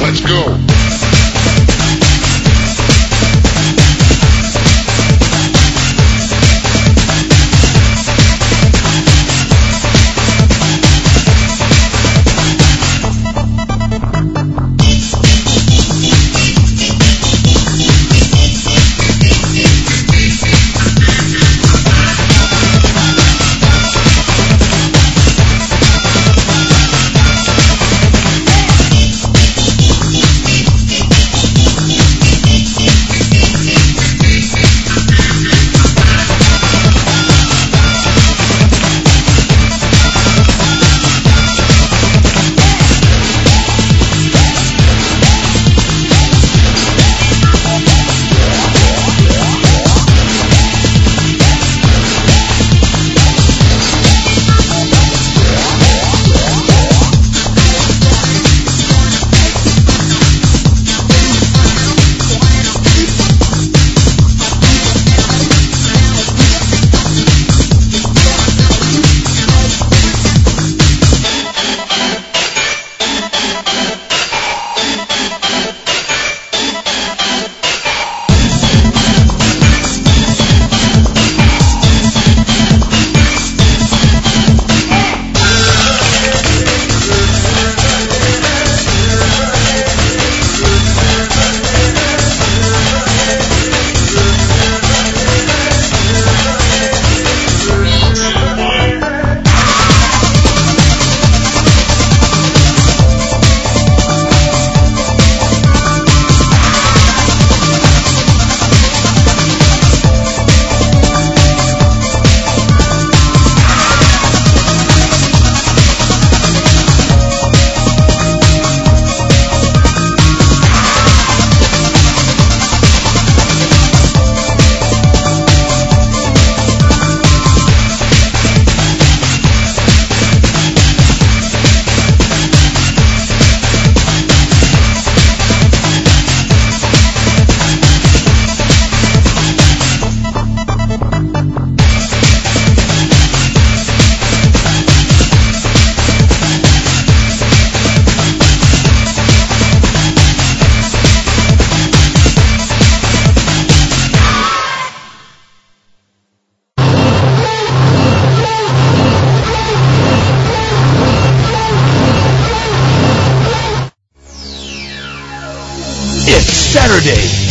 Let's go.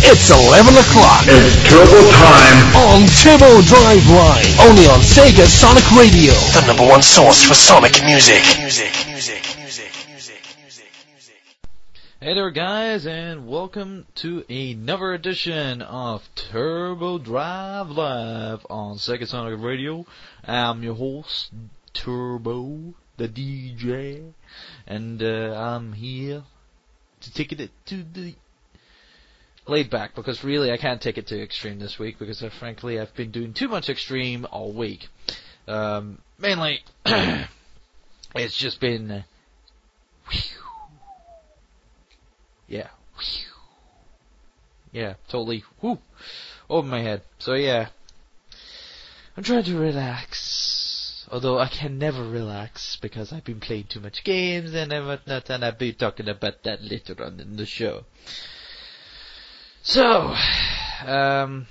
It's 11 o'clock. It's turbo time. On Turbo Drive Live. Only on Sega Sonic Radio. The number one source for Sonic music. Music, music, music, music, music, music. Hey there, guys, and welcome to another edition of Turbo Drive Live on Sega Sonic Radio. I'm your host, Turbo, the DJ, and uh, I'm here to take it to the laid back because really I can't take it to extreme this week because uh, frankly I've been doing too much extreme all week. Um, mainly, it's just been. Uh, yeah. Yeah, totally. Whoo! Over my head. So yeah. I'm trying to relax. Although I can never relax because I've been playing too much games and whatnot, and I'll be talking about that later on in the show. So, um,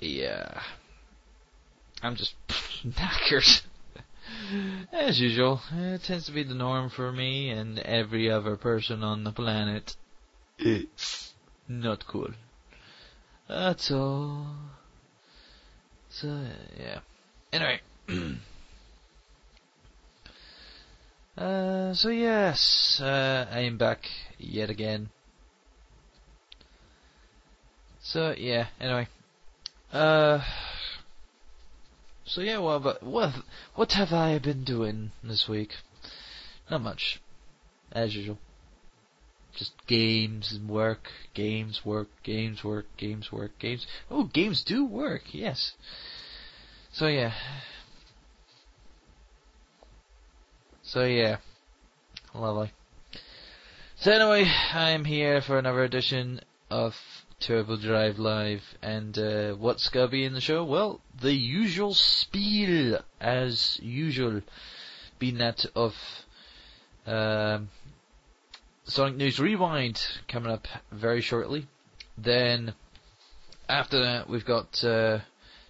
yeah. I'm just knackered. As usual, it tends to be the norm for me and every other person on the planet. It's not cool. That's all. So, yeah. Anyway. uh, so yes, uh, I am back yet again. So, yeah, anyway. Uh, so yeah, well, but what what have I been doing this week? Not much, as usual. Just games and work, games, work, games, work, games, work, games. Oh, games do work, yes. So yeah. So yeah, lovely. So anyway, I'm here for another edition of Turbo Drive Live, and uh, what's gonna be in the show? Well, the usual spiel, as usual, being that of um, Sonic News Rewind coming up very shortly. Then after that, we've got uh,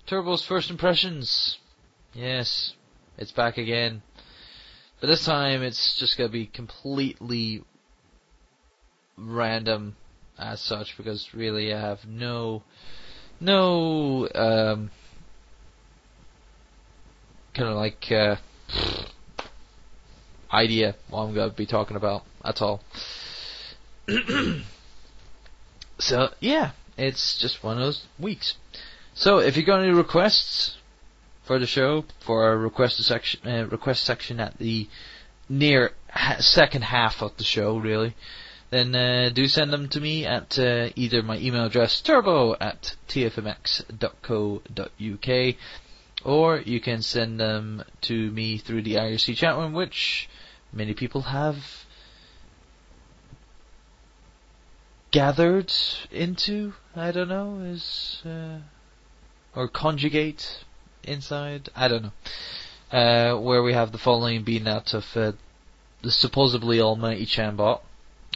Turbo's first impressions. Yes, it's back again. But this time it's just gonna be completely random as such because really I have no no um kind of like uh, idea what I'm going to be talking about. That's all. so yeah, it's just one of those weeks. So if you got any requests for the show, for a request section, uh, request section at the near ha- second half of the show, really, then uh, do send them to me at uh, either my email address turbo at tfmx.co.uk or you can send them to me through the IRC chat room, which many people have gathered into. I don't know, is uh, or conjugate inside. I don't know. Uh, where we have the following being out of uh, the supposedly almighty Chambot,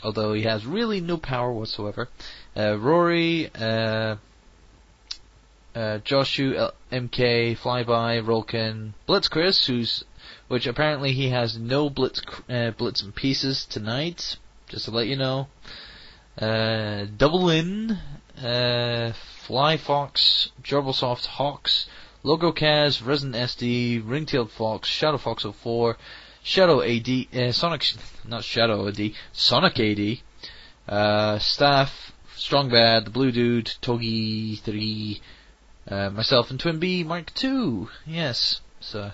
although he has really no power whatsoever. Uh, Rory, uh, uh, Joshu, MK, Flyby, Rolkin, Blitz Chris, who's, which apparently he has no Blitz, uh, Blitz and pieces tonight, just to let you know. Uh, Double In, uh, Fly Fox, Gerbilsoft Hawks, Logo Kaz, Resident SD, Ringtailed Fox, Shadow Fox 04, Shadow AD, uh, Sonic, not Shadow AD, Sonic AD, uh, Staff, Strong Bad, The Blue Dude, Togi 3, uh, myself and Twin B Mark 2. Yes, so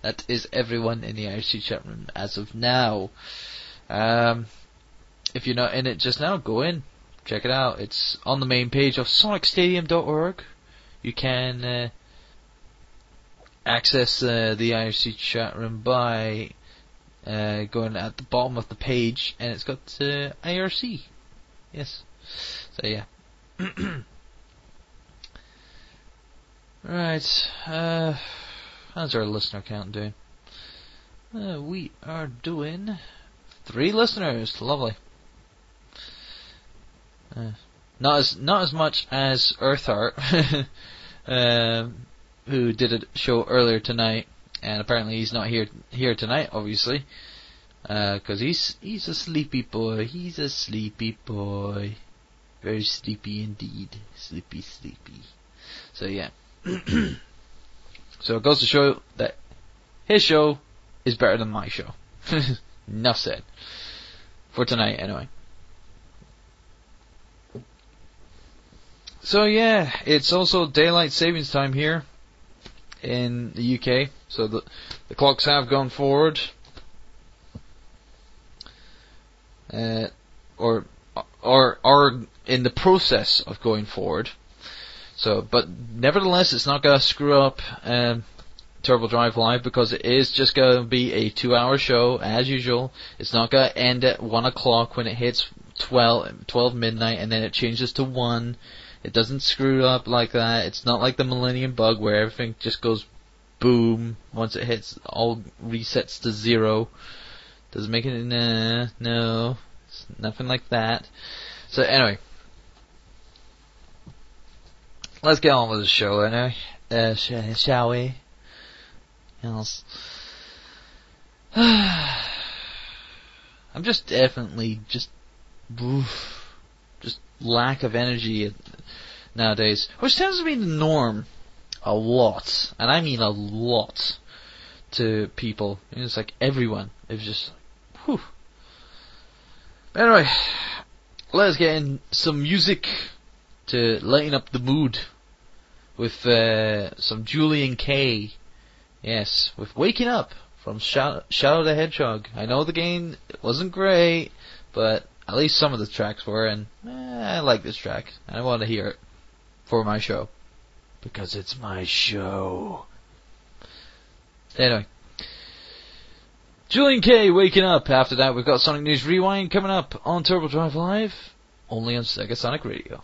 that is everyone in the IRC chat room as of now. Um, if you're not in it just now, go in, check it out. It's on the main page of sonicstadium.org. You can uh, access uh, the IRC chat room by uh, going at the bottom of the page, and it's got uh, IRC. Yes. So yeah. right. Uh, how's our listener count doing? Uh, we are doing three listeners. Lovely. Uh, not as not as much as Earthheart, um, who did a show earlier tonight, and apparently he's not here here tonight, obviously, because uh, he's he's a sleepy boy. He's a sleepy boy, very sleepy indeed, sleepy, sleepy. So yeah. so it goes to show that his show is better than my show. Enough said. For tonight, anyway. So yeah, it's also daylight savings time here in the UK. So the the clocks have gone forward, uh, or are in the process of going forward. So, but nevertheless, it's not going to screw up um, Turbo Drive Live because it is just going to be a two-hour show as usual. It's not going to end at one o'clock when it hits 12, 12 midnight, and then it changes to one it doesn't screw up like that. It's not like the Millennium Bug where everything just goes boom once it hits, all resets to zero. Doesn't make it, nah, no, it's nothing like that. So anyway, let's get on with the show anyway. Uh, sh- shall we? Yes. I'm just definitely just lack of energy nowadays, which tends to be the norm a lot, and I mean a lot to people. It's like everyone is just, whew. Anyway, let's get in some music to lighten up the mood with uh, some Julien-K. Yes, with Waking Up from Shadow, Shadow the Hedgehog. I know the game wasn't great, but at least some of the tracks were, and eh, I like this track, and I want to hear it for my show. Because it's my show. Anyway. Julien-K waking up. After that, we've got Sonic News Rewind coming up on Turbo Drive Live only on Sega Sonic Radio.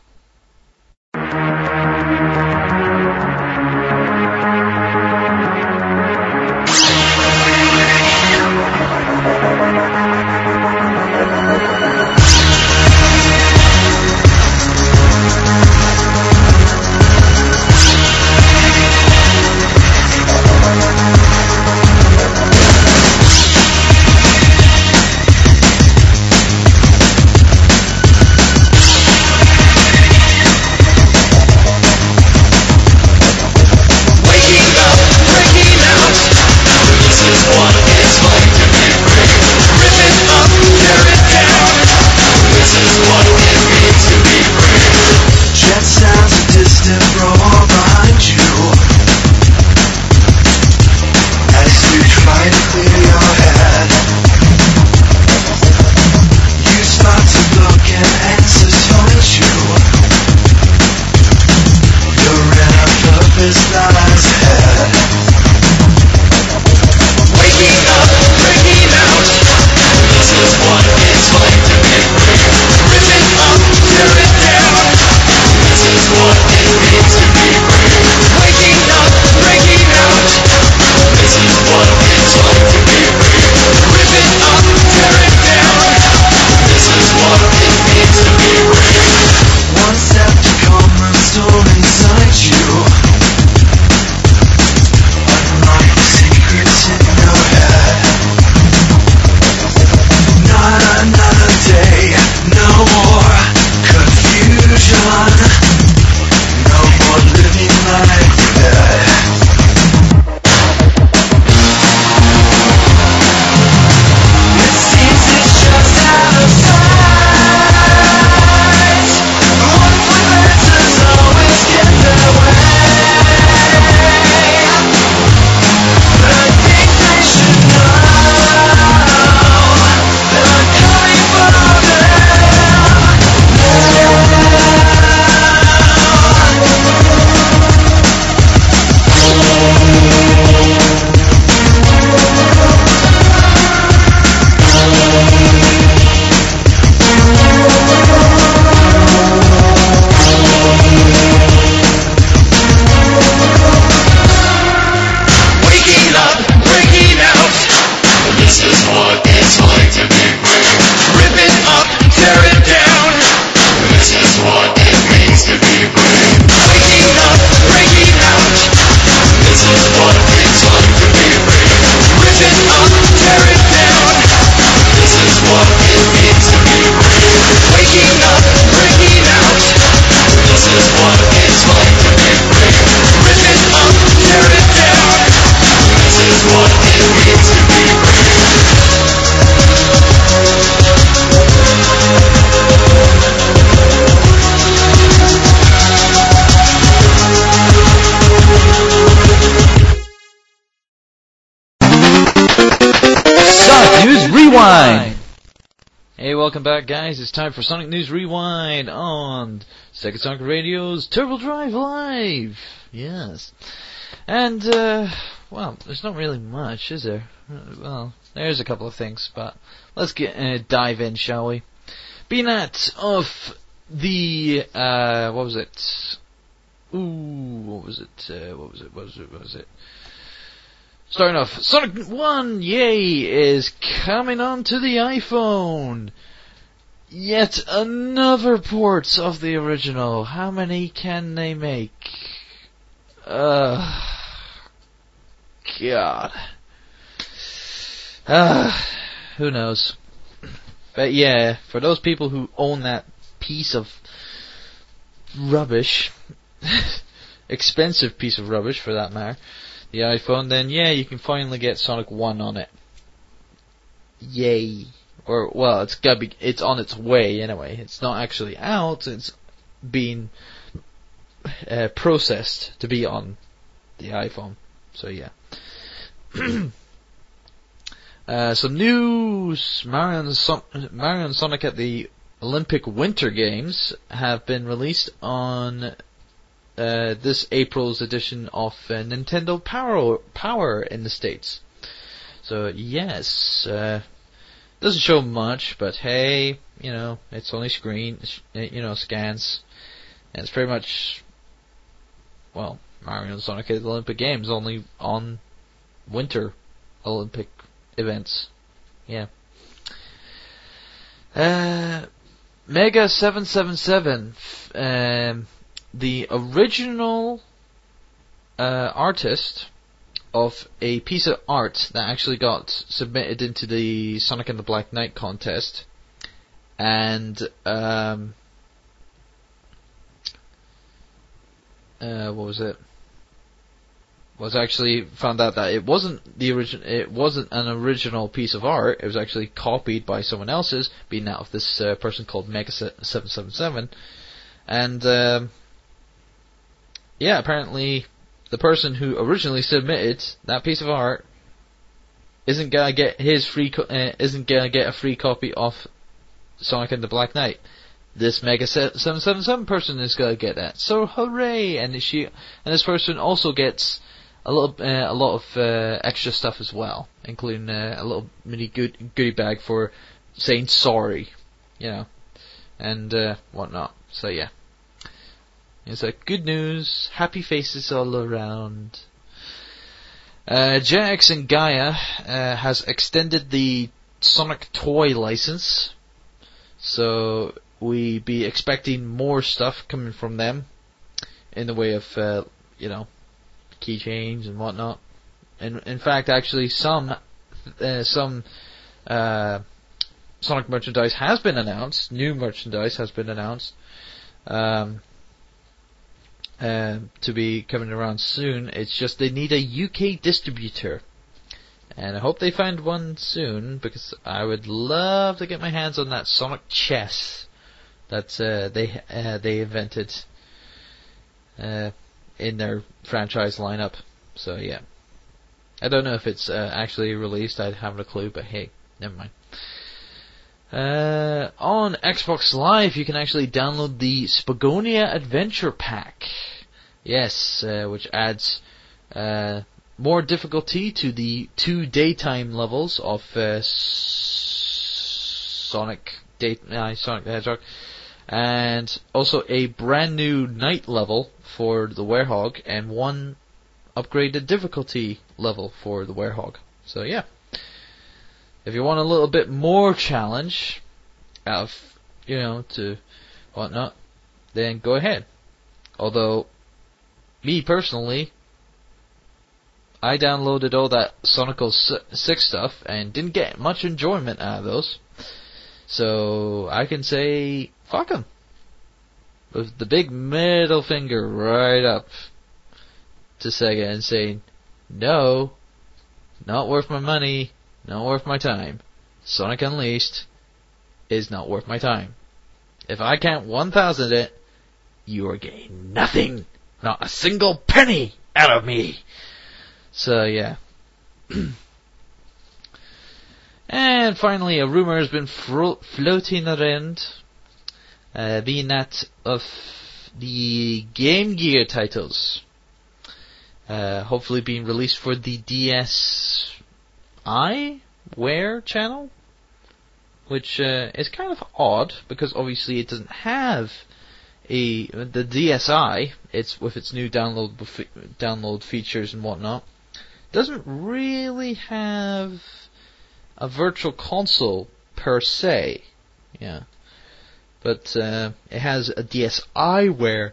Time for Sonic News Rewind on Sega Sonic Radio's Turbo Drive Live. Yes. And, uh, well, there's not really much, is there? Uh, Well, there's a couple of things, but let's get uh, dive in, shall we? That of the, uh, what was it? Ooh, what was it? Uh, what was it? What was it? What was it? Starting off, Sonic 1, yay, is coming onto the iPhone. Yet another port of the original. How many can they make? Uh, God. Uh, who knows? But yeah, for those people who own that piece of rubbish, expensive piece of rubbish for that matter, the iPhone, then yeah, you can finally get Sonic 1 on it. Yay. Or, well, it's gotta be, it's on its way anyway. It's not actually out, it's being uh, processed to be on the iPhone. So yeah. uh, some news, Mario and, Son- Mario and Sonic at the Olympic Winter Games have been released on uh, this April's edition of uh, Nintendo Power Power in the States. So yes, uh, Doesn't show much, but hey, you know, it's only screen, you know, scans, and it's pretty much, well, Mario and Sonic at the Olympic Games only on winter Olympic events. Yeah. Uh, Mega seven seven seven, um, the original uh, artist of a piece of art that actually got submitted into the Sonic and the Black Knight contest, and um, uh, what was it? Was actually found out that it wasn't the origin. It wasn't an original piece of art. It was actually copied by someone else's, being that of this uh, person called Mega Seven Seven Seven, and um, yeah, apparently the person who originally submitted that piece of art isn't gonna get his free co- uh, isn't gonna get a free copy of Sonic and the Black Knight. This Mega seven seven seven person is gonna get that. So hooray! And she and this person also gets a little uh, a lot of uh, extra stuff as well, including a little mini good goodie bag for saying sorry, you know, and whatnot. So yeah. It's like good news, happy faces all around. Uh, Genex and Gaia uh, has extended the Sonic toy license, so we be expecting more stuff coming from them in the way of uh, you know keychains and whatnot. And in fact, actually, some uh, some uh, Sonic merchandise has been announced. New merchandise has been announced. Um, um, to be coming around soon. It's just they need a UK distributor. And I hope they find one soon because I would love to get my hands on that Sonic chess that uh, they uh, they invented uh, in their franchise lineup. So yeah, I don't know if it's uh, actually released. I haven't a clue, but hey, never mind. Uh, on Xbox Live, you can actually download the Spagonia Adventure Pack. Yes, uh, which adds uh, more difficulty to the two daytime levels of uh, Sonic Day, uh, Sonic the Hedgehog, and also a brand new night level for the Werehog, and one upgraded difficulty level for the Werehog. So yeah. If you want a little bit more challenge, of you know, to whatnot, then go ahead. Although, me personally, I downloaded all that Sonic 6 stuff and didn't get much enjoyment out of those. So I can say, fuck 'em. With the big middle finger right up to Sega and saying, no, not worth my money, not worth my time. Sonic Unleashed is not worth my time. If I count 1000 it, you are getting nothing. Not a single penny out of me. So yeah. and finally, a rumor has been fro- floating around, uh, being that of the Game Gear titles, uh, hopefully being released for the DS I Wear channel, which uh, is kind of odd because obviously it doesn't have a the DSi. It's with its new download download features and whatnot. Doesn't really have a virtual console per se, yeah, but uh, it has a DSiWare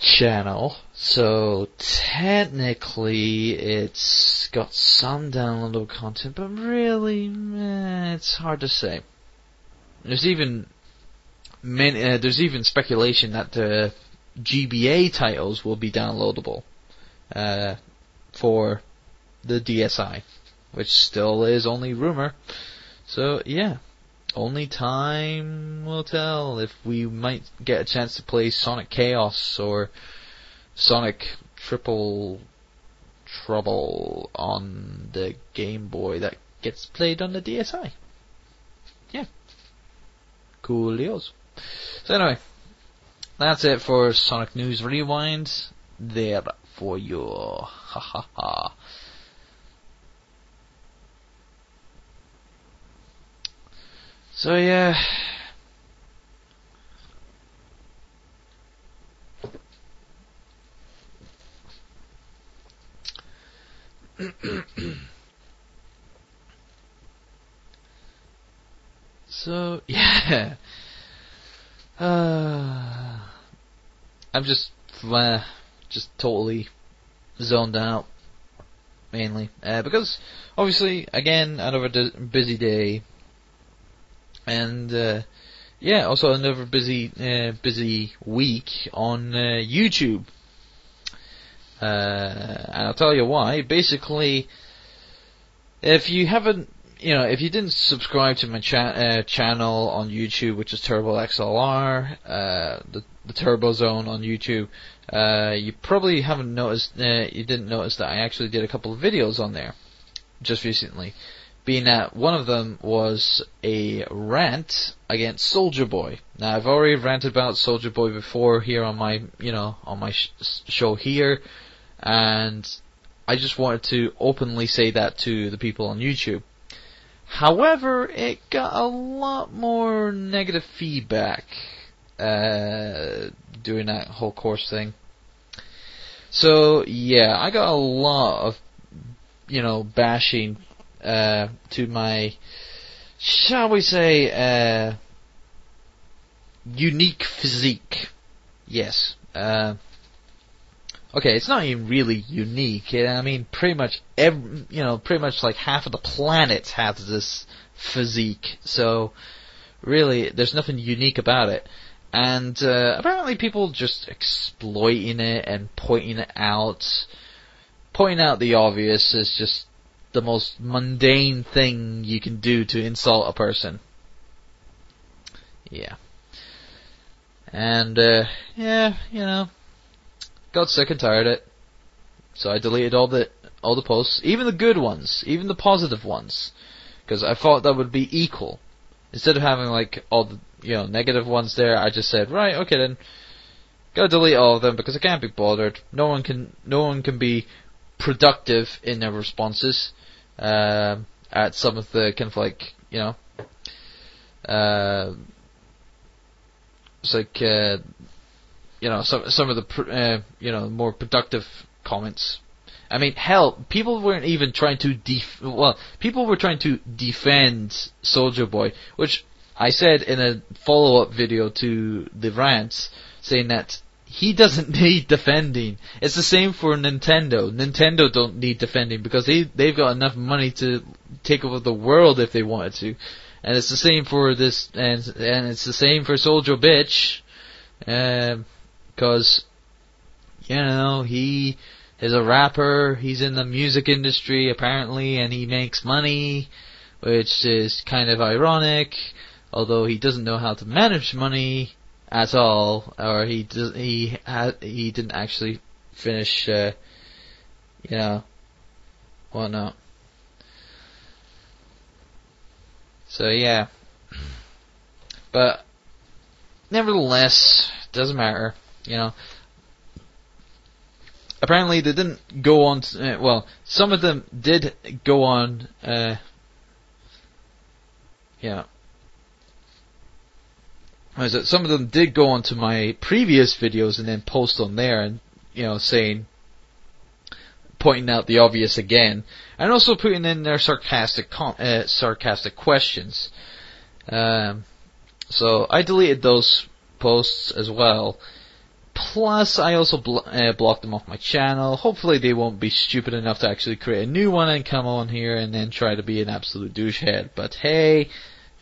channel, so technically it's got some downloadable content, but really, it's hard to say. There's even many, uh, there's even speculation that the GBA titles will be downloadable uh, for the DSi, which still is only rumor. So yeah, only time will tell if we might get a chance to play Sonic Chaos or Sonic Triple Trouble on the Game Boy that gets played on the DSi. Yeah. Coolios. So anyway, that's it for Sonic News Rewind. There for you. Ha ha ha. So yeah. so yeah. Uh, I'm just uh, just totally zoned out mainly. Uh, because obviously again another d- busy day. And uh, yeah also another busy uh, busy week on uh, YouTube uh, and I'll tell you why basically if you haven't you know, if you didn't subscribe to my cha- uh, channel on YouTube, which is Turbo XLR, uh, the, the Turbo Zone on YouTube, uh, you probably haven't noticed, uh, you didn't notice that I actually did a couple of videos on there just recently. Being that one of them was a rant against Soldier Boy. Now I've already ranted about Soldier Boy before here on my, you know, on my sh- show here, and I just wanted to openly say that to the people on YouTube. However, it got a lot more negative feedback uh, doing that whole course thing. So yeah, I got a lot of you know bashing uh, to my, shall we say, uh, unique physique. Yes. Uh, okay, it's not even really unique. I mean, pretty much every, you know, pretty much like half of the planet has this physique. So, really, there's nothing unique about it. And uh, apparently, people just exploiting it and pointing it out, pointing out the obvious is just the most mundane thing you can do to insult a person. Yeah. And uh, yeah, you know, got sick and tired of it. So I deleted all the all the posts, even the good ones, even the positive ones, because I thought that would be equal. Instead of having like all the you know negative ones there, I just said, right, okay then, gotta delete all of them because I can't be bothered. No one can no one can be productive in their responses um, at some of the kind of like you know. Uh, it's like uh, you know some some of the uh, you know more productive comments. I mean, hell, people weren't even trying to def- well, people were trying to defend Soldier Boy, which I said in a follow-up video to the rants, saying that he doesn't need defending. It's the same for Nintendo. Nintendo don't need defending because they they've got enough money to take over the world if they wanted to. And it's the same for this, and and it's the same for Soldier Bitch, because you know he is a rapper. He's in the music industry apparently, and he makes money, which is kind of ironic. Although he doesn't know how to manage money at all, or he does, he he didn't actually finish, uh, you know, whatnot. So yeah, but nevertheless, doesn't matter, you know. Apparently, they didn't go on. To, uh, well, some of them did go on. Uh, yeah. Is it? Some of them did go onto my previous videos and then post on there and you know saying, pointing out the obvious again, and also putting in their sarcastic com- uh, sarcastic questions. Um, so I deleted those posts as well. Plus, I also blo- uh, blocked them off my channel. Hopefully, they won't be stupid enough to actually create a new one and come on here and then try to be an absolute douchehead. But hey,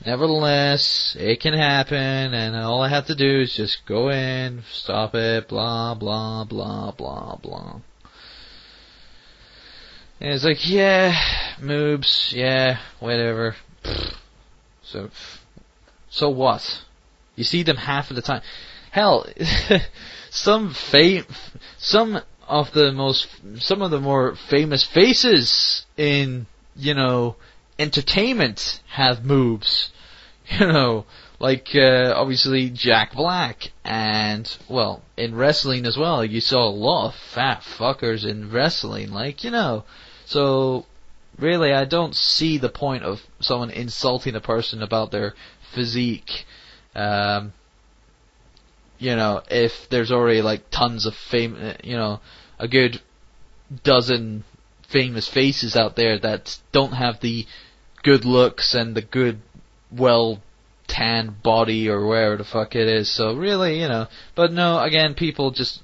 nevertheless, it can happen, and all I have to do is just go in, stop it, blah blah blah blah blah. And it's like, yeah, moobs, yeah, whatever. So, so what? You see them half of the time. Hell, some fa- some of the most, some of the more famous faces in, you know, entertainment have moves. You know, like uh, obviously Jack Black, and well, in wrestling as well, you saw a lot of fat fuckers in wrestling. Like you know, so really, I don't see the point of someone insulting a person about their physique. Um, you know, if there's already like tons of fame, you know, a good dozen famous faces out there that don't have the good looks and the good, well tanned body or wherever the fuck it is. So really, you know, but no, again, people just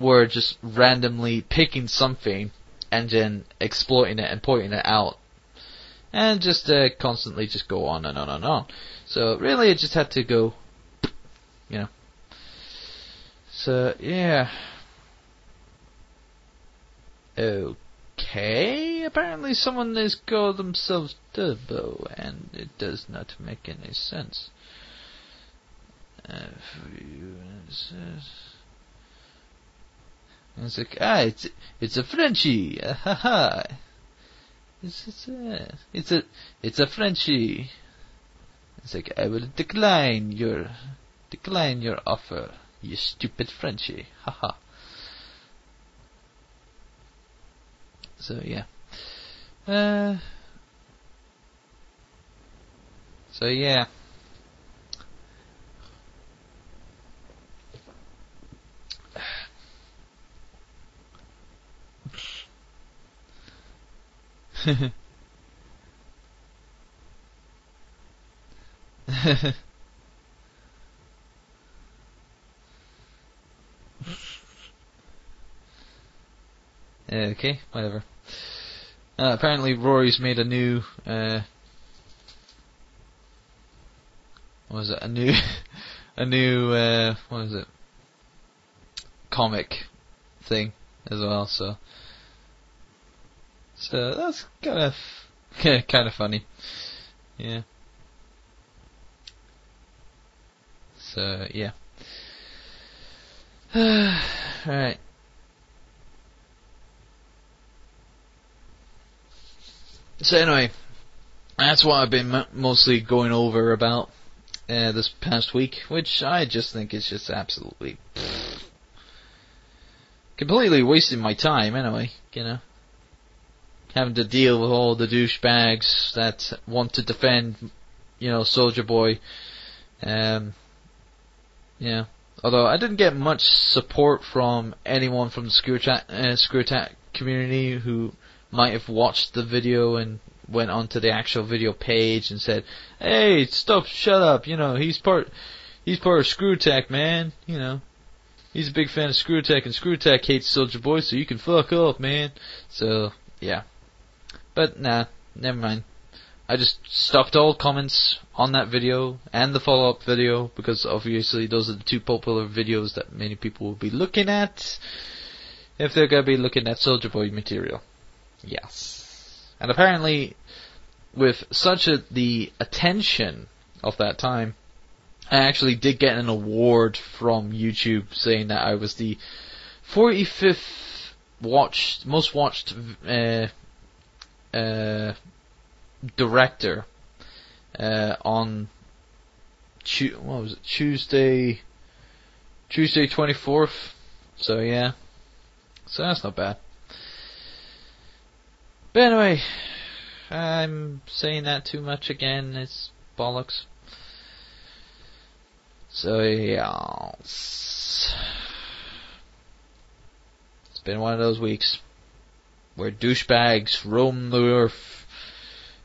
were just randomly picking something and then exploiting it and pointing it out. And just uh, constantly just go on and on and on. So really, it just had to go. So yeah. Okay. Apparently, someone has called themselves Turbo, and it does not make any sense. Uh, it's like, ah, it's it's a Frenchie, ah, ha ha. It's it's a it's a it's a Frenchie. It's like I will decline your decline your offer, you stupid Frenchie, ha ha. So yeah. Uh. So yeah. okay, whatever. Uh, apparently, Rory's made a new. Uh, what was it? A new, a new. Uh, what was it? Comic thing as well. So, so that's kind of kind of funny. Yeah. So yeah. Alright. So anyway, that's what I've been mostly going over about uh, this past week, which I just think is just absolutely completely wasting my time. Anyway, you know, having to deal with all the douchebags that want to defend, you know, Soldier Boy. Um, yeah. Although I didn't get much support from anyone from the Screw Attack, uh, community who might have watched the video and went onto the actual video page and said, "Hey, stop, shut up! You know, he's part, he's part of Screw Attack, man. You know, he's a big fan of Screw Attack, and Screw Attack hates Soldier Boy, so you can fuck off, man." So yeah, but nah, never mind. I just stopped all comments on that video and the follow-up video because obviously those are the two popular videos that many people will be looking at if they're gonna be looking at Soldier Boy material. Yes. And apparently, with such a, the attention of that time, I actually did get an award from YouTube saying that I was the 45th watched, most watched, uh, uh, director, uh, on, tu- what was it, Tuesday, Tuesday 24th. So yeah. So that's not bad. But anyway, I'm saying that too much again. It's bollocks. So yeah, it's been one of those weeks where douchebags roam the earth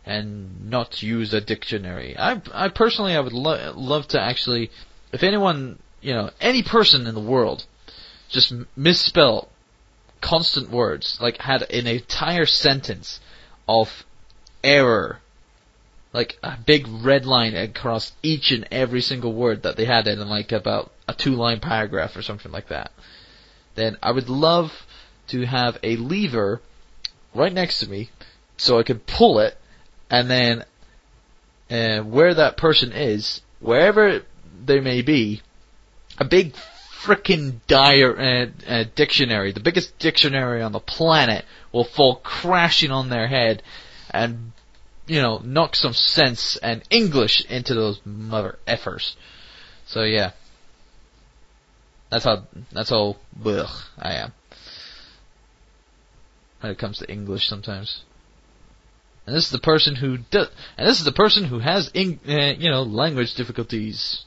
and not use a dictionary. I, I personally, I would lo- love to actually, if anyone, you know, any person in the world, just misspell constant words, like had an entire sentence of error, like a big red line across each and every single word that they had in like about a two line paragraph or something like that, then I would love to have a lever right next to me so I could pull it and then uh, where that person is, wherever they may be, a big frickin' dire, uh, uh, dictionary, the biggest dictionary on the planet, will fall crashing on their head and, you know, knock some sense and English into those mother effers. So yeah. That's how, that's how, I am. When it comes to English sometimes. And this is the person who does, and this is the person who has, in, uh, you know, language difficulties.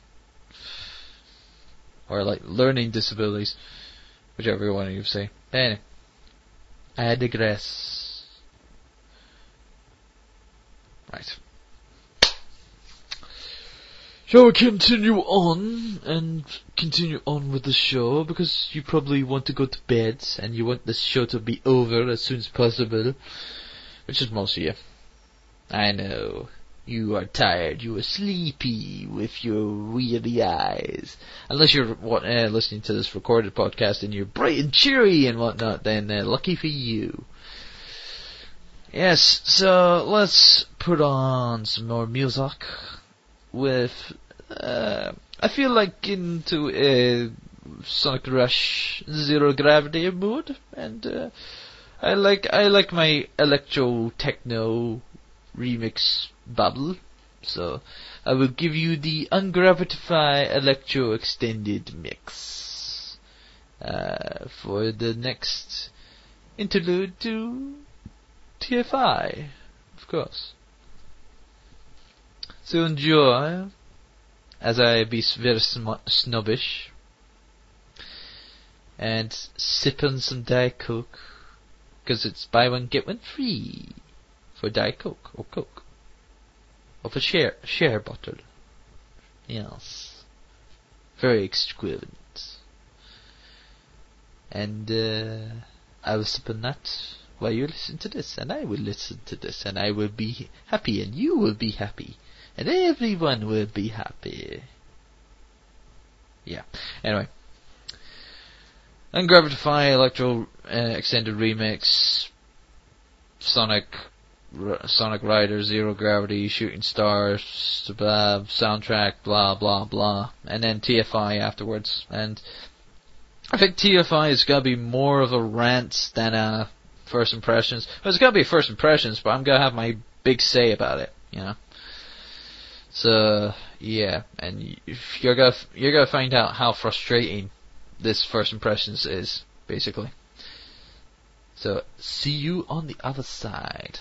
Or like learning disabilities. Whichever one you say. Anyway. I digress. Right. Shall we continue on and continue on with the show because you probably want to go to bed and you want this show to be over as soon as possible, which is most of you. I know. You are tired, you are sleepy with your weary eyes. Unless you're uh, listening to this recorded podcast and you're bright and cheery and whatnot, then uh, lucky for you. Yes, so let's put on some more music with, uh, I feel like into a Sonic Rush Zero Gravity mood, and uh, I like I like my electro techno remix bubble. So I will give you the Ungravitify Electro Extended Mix uh, for the next interlude to TFI, of course. So enjoy, as I be very sm- snobbish, and sip on some Diet Coke, because it's buy one get one free for Diet Coke or Coke. Of a share share bottle. Yes. Very extravagant. And uh, I will sip on that while you listen to this, and I will listen to this, and I will be happy, and you will be happy, and everyone will be happy. Yeah. Anyway. Ungravitify Electro uh, Extended Remix Sonic Sonic Rider, Zero Gravity, Shooting Stars, blah, soundtrack, blah blah blah, and then TFI afterwards. And I think TFI is gonna be more of a rant than a first impressions. Well, it's gonna be first impressions, but I'm gonna have my big say about it, you know. So yeah, and you're gonna you're gonna find out how frustrating this first impressions is, basically. So see you on the other side.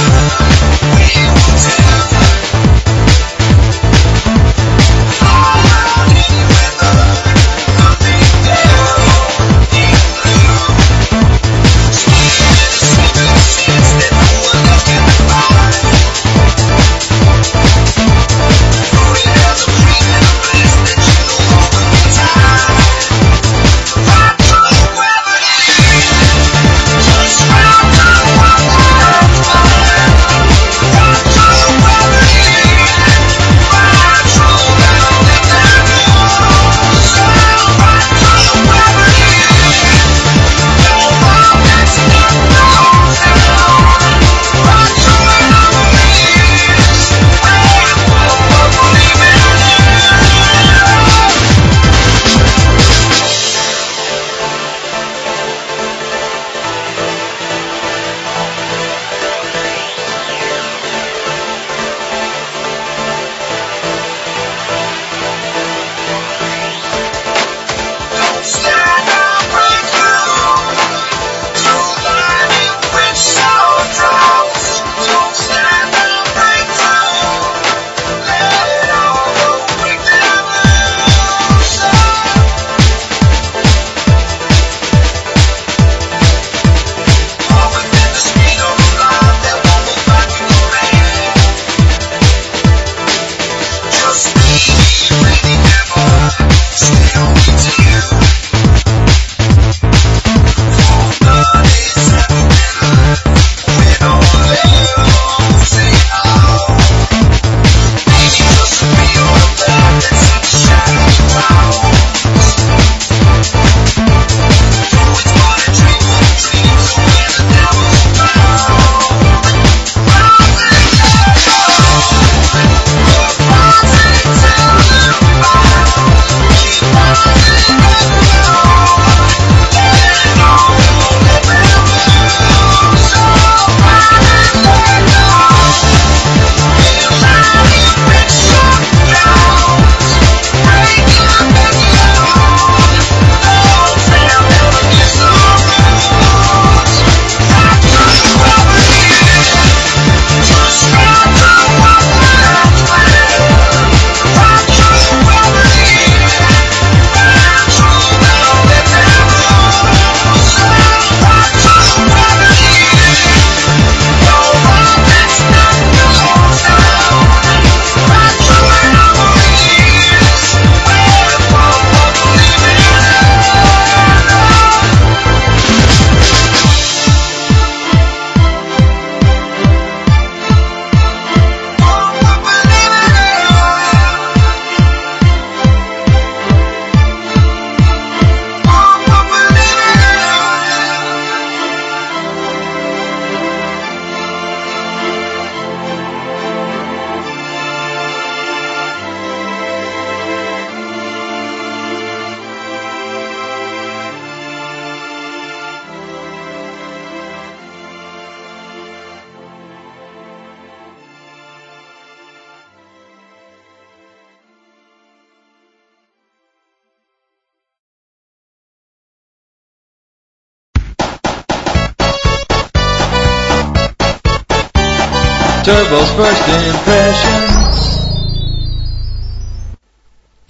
Thank you.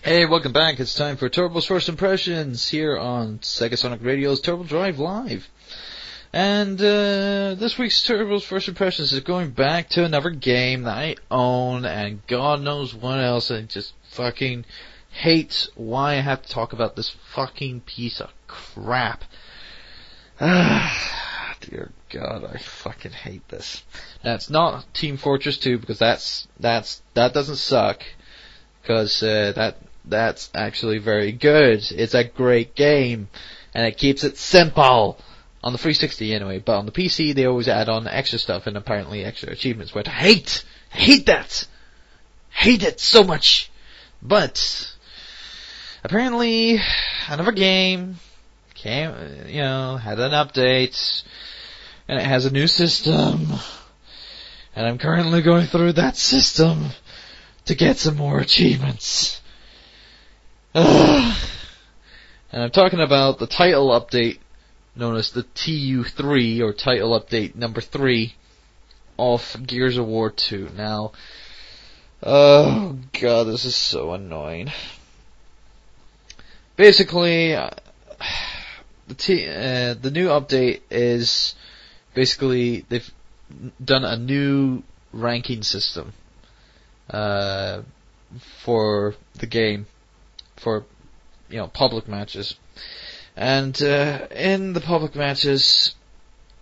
Hey, welcome back. It's time for Turbo's first impressions here on Sega Sonic Radio's Turbo Drive Live. And uh, this week's Turbo's first impressions is going back to another game that I own, and God knows what else. I just fucking hate why I have to talk about this fucking piece of crap. Ah, dear God, I fucking hate this. It's not Team Fortress 2 because that's that's that doesn't suck because uh, that that's actually very good. It's a great game and it keeps it simple on the 360 anyway. But on the PC they always add on extra stuff and apparently extra achievements. Which I hate, hate that, hate it so much. But apparently another game came, you know, had an update, and it has a new system, and I'm currently going through that system to get some more achievements. And I'm talking about the title update known as the TU3 or title update number 3 of Gears of War 2. Now, oh god, this is so annoying. Basically, the t- uh, the new update is basically they've done a new ranking system uh, for the game for you know public matches, and uh, in the public matches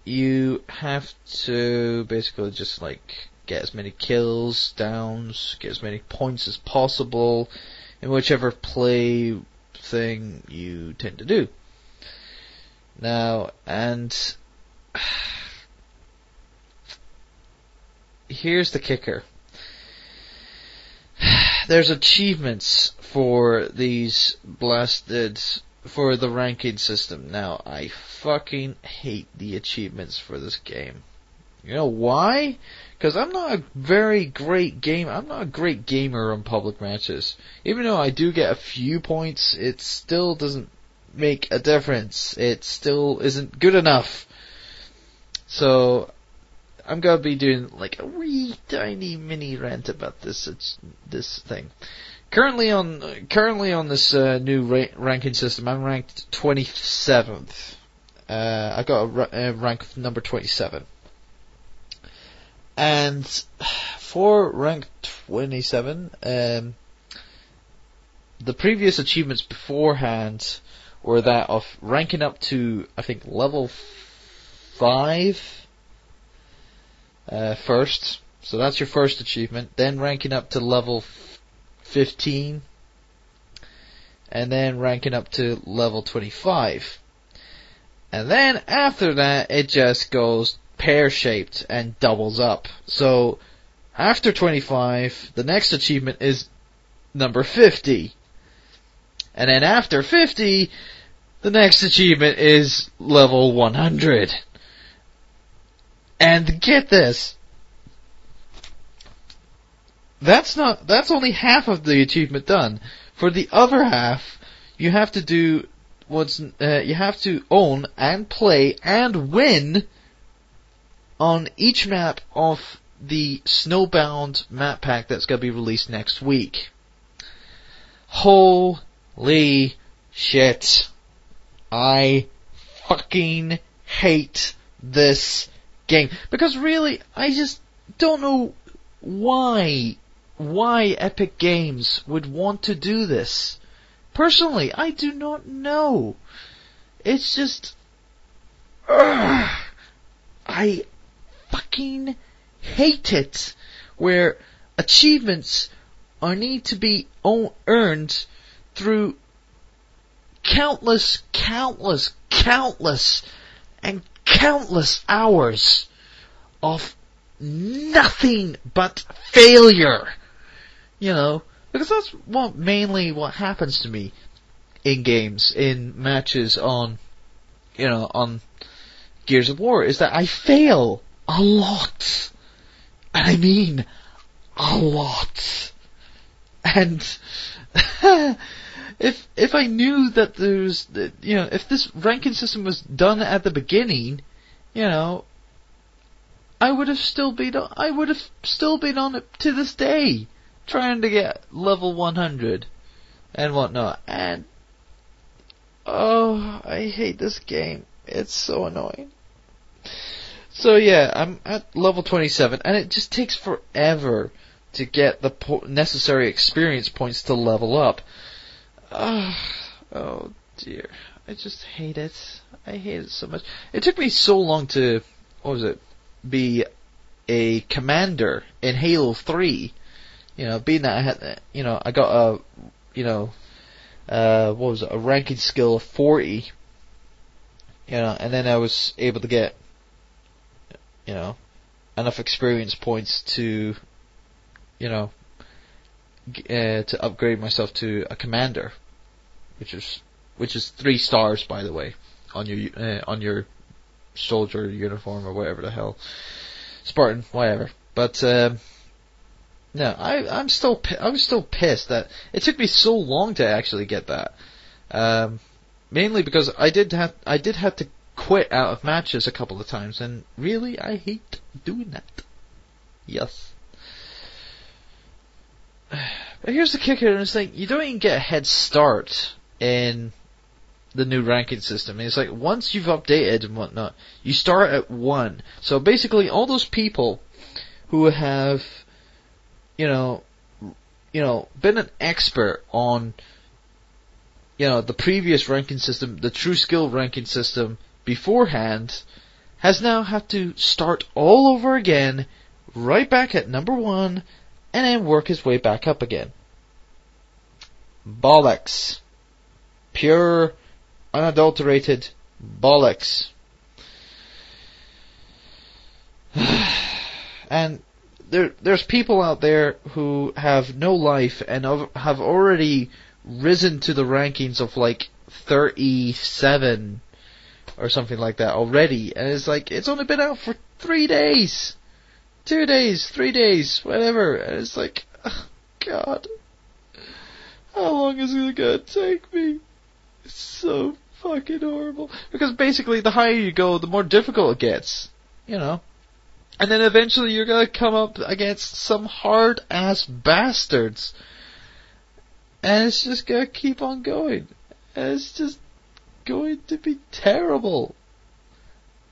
you have to basically just like get as many kills, downs, get as many points as possible in whichever play thing you tend to do. Now, and here's the kicker. There's achievements for these blasted, for the ranking system. Now, I fucking hate the achievements for this game. You know why? Because I'm not a very great game. I'm not a great gamer on public matches. Even though I do get a few points, it still doesn't make a difference. It still isn't good enough. So I'm gonna be doing like a wee tiny mini rant about this this thing. Currently on currently on this uh, new ra- ranking system, I'm ranked 27th. Uh, I got a, ra- uh, rank of number 27. And for rank 27, um, the previous achievements beforehand were that of ranking up to, I think, level 5 uh, first. So that's your first achievement. Then ranking up to level f- 15. And then ranking up to level 25. And then after that, it just goes pear shaped and doubles up. So after 25, the next achievement is number 50. And then after 50, the next achievement is level 100. And get this. That's not, that's only half of the achievement done. For the other half, you have to do what's, uh, you have to own and play and win on each map of the Snowbound map pack that's going to be released next week. Holy shit. I fucking hate this game. Because really, I just don't know why, why Epic Games would want to do this. Personally, I do not know. It's just, ugh, I fucking hate it where achievements are need to be earned through countless, countless, countless, countless hours of nothing but failure. You know, because that's what mainly what happens to me in games, in matches on, you know, on Gears of War, is that I fail a lot. And I mean, a lot. And, if, if I knew that there's, you know, if this ranking system was done at the beginning, you know, I would have still been on, I would have still been on it to this day, trying to get level 100 and whatnot. And oh, I hate this game. It's so annoying. So yeah, I'm at level 27, and it just takes forever to get the po- necessary experience points to level up. Ah, oh dear, I just hate it. I hate it so much. It took me so long to, what was it, be a commander in Halo 3. You know, being that I had, you know, I got a, you know, uh, what was it, a ranking skill of 40. You know, and then I was able to get, you know, enough experience points to, you know, uh, to upgrade myself to a commander, which is, which is three stars by the way, on your, uh, on your soldier uniform or whatever the hell. Spartan, whatever. But, um, no, I, I'm still, I'm still pissed that it took me so long to actually get that. Um, mainly because I did have, I did have to quit out of matches a couple of times, and really, I hate doing that. Yes. But here's the kicker, and it's like, you don't even get a head start in the new ranking system. And It's like, once you've updated and whatnot, you start at one. So basically, all those people who have, you know, you know, been an expert on, you know, the previous ranking system, the TrueSkill ranking system beforehand, has now had to start all over again, right back at number one, and then work his way back up again. Bollocks. Pure, unadulterated bollocks. and there, there's people out there who have no life and have already risen to the rankings of like 37 or something like that already. And it's like, it's only been out for three days. Two days, three days, whatever. And it's like, oh, God. How long is it gonna take me? It's so fucking horrible. Because basically, the higher you go, the more difficult it gets. You know? And then eventually you're gonna come up against some hard ass bastards. And it's just gonna keep on going. And it's just going to be terrible.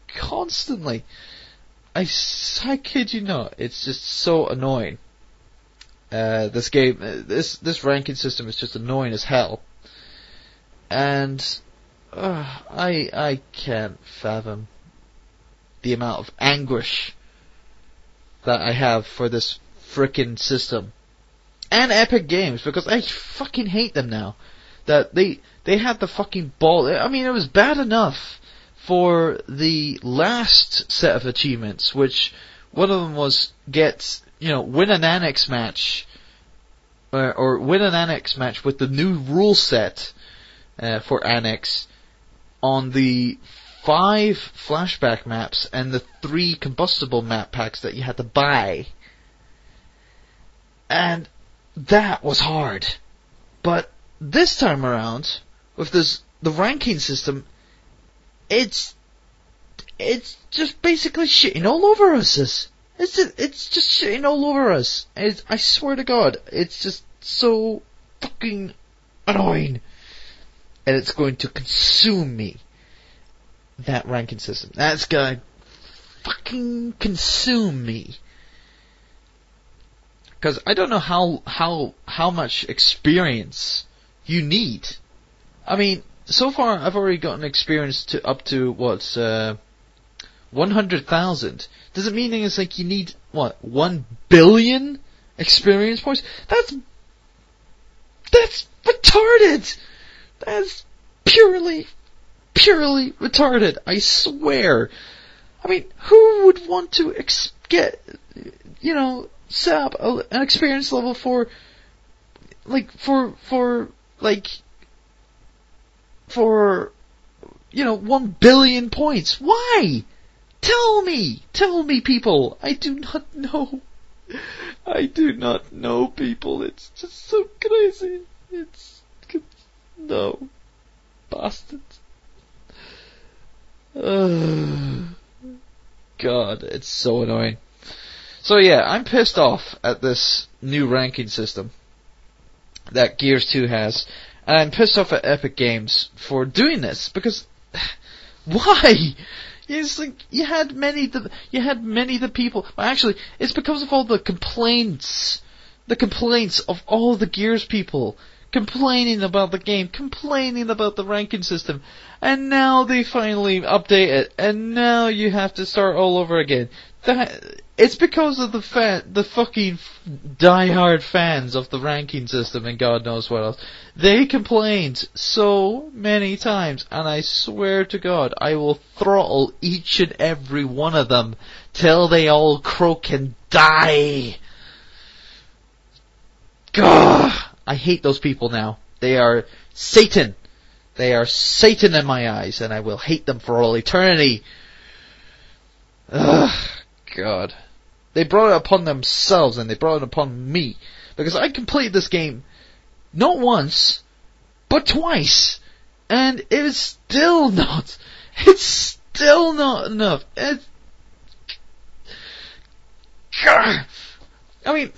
Constantly. I, I kid you not, it's just so annoying. Uh, this game, uh, this, this ranking system is just annoying as hell. And, uh, I, I can't fathom the amount of anguish that I have for this frickin' system. And Epic Games, because I fucking hate them now. That they, they had the fucking ball, I mean it was bad enough for the last set of achievements, which one of them was get, you know, win an annex match, or, or win an annex match with the new rule set uh, for annex on the five flashback maps and the three combustible map packs that you had to buy. And that was hard. But this time around, with this, the ranking system, it's, it's just basically shitting all over us. This. It's just, it's just shitting all over us. It's, I swear to God, it's just so fucking annoying. And it's going to consume me. That ranking system. That's gonna fucking consume me. Cause I don't know how, how, how much experience you need. I mean, so far I've already gotten experience to up to what's uh, one hundred thousand. Does it mean it's like you need what one billion experience points? That's that's retarded. That's purely purely retarded. I swear. I mean, who would want to ex- get you know set up a, an experience level for like for for like for you know one billion points. Why? Tell me, tell me, people. I do not know. I do not know, people. It's just so crazy. It's no bastards. God, it's so annoying. So yeah, I'm pissed off at this new ranking system that Gears 2 has, and I'm pissed off at Epic Games for doing this because why? It's like you had many the you had many the people. Actually, it's because of all the complaints, the complaints of all the Gears people complaining about the game, complaining about the ranking system, and now they finally update it, and now you have to start all over again. That it's because of the fan, the fucking diehard fans of the ranking system and God knows what else. They complained so many times, and I swear to God, I will throttle each and every one of them till they all croak and die. God, I hate those people now. They are Satan. They are Satan in my eyes, and I will hate them for all eternity. Ugh, God. They brought it upon themselves and they brought it upon me. Because I completed this game not once, but twice. And it is still not, it's still not enough. It's, I mean,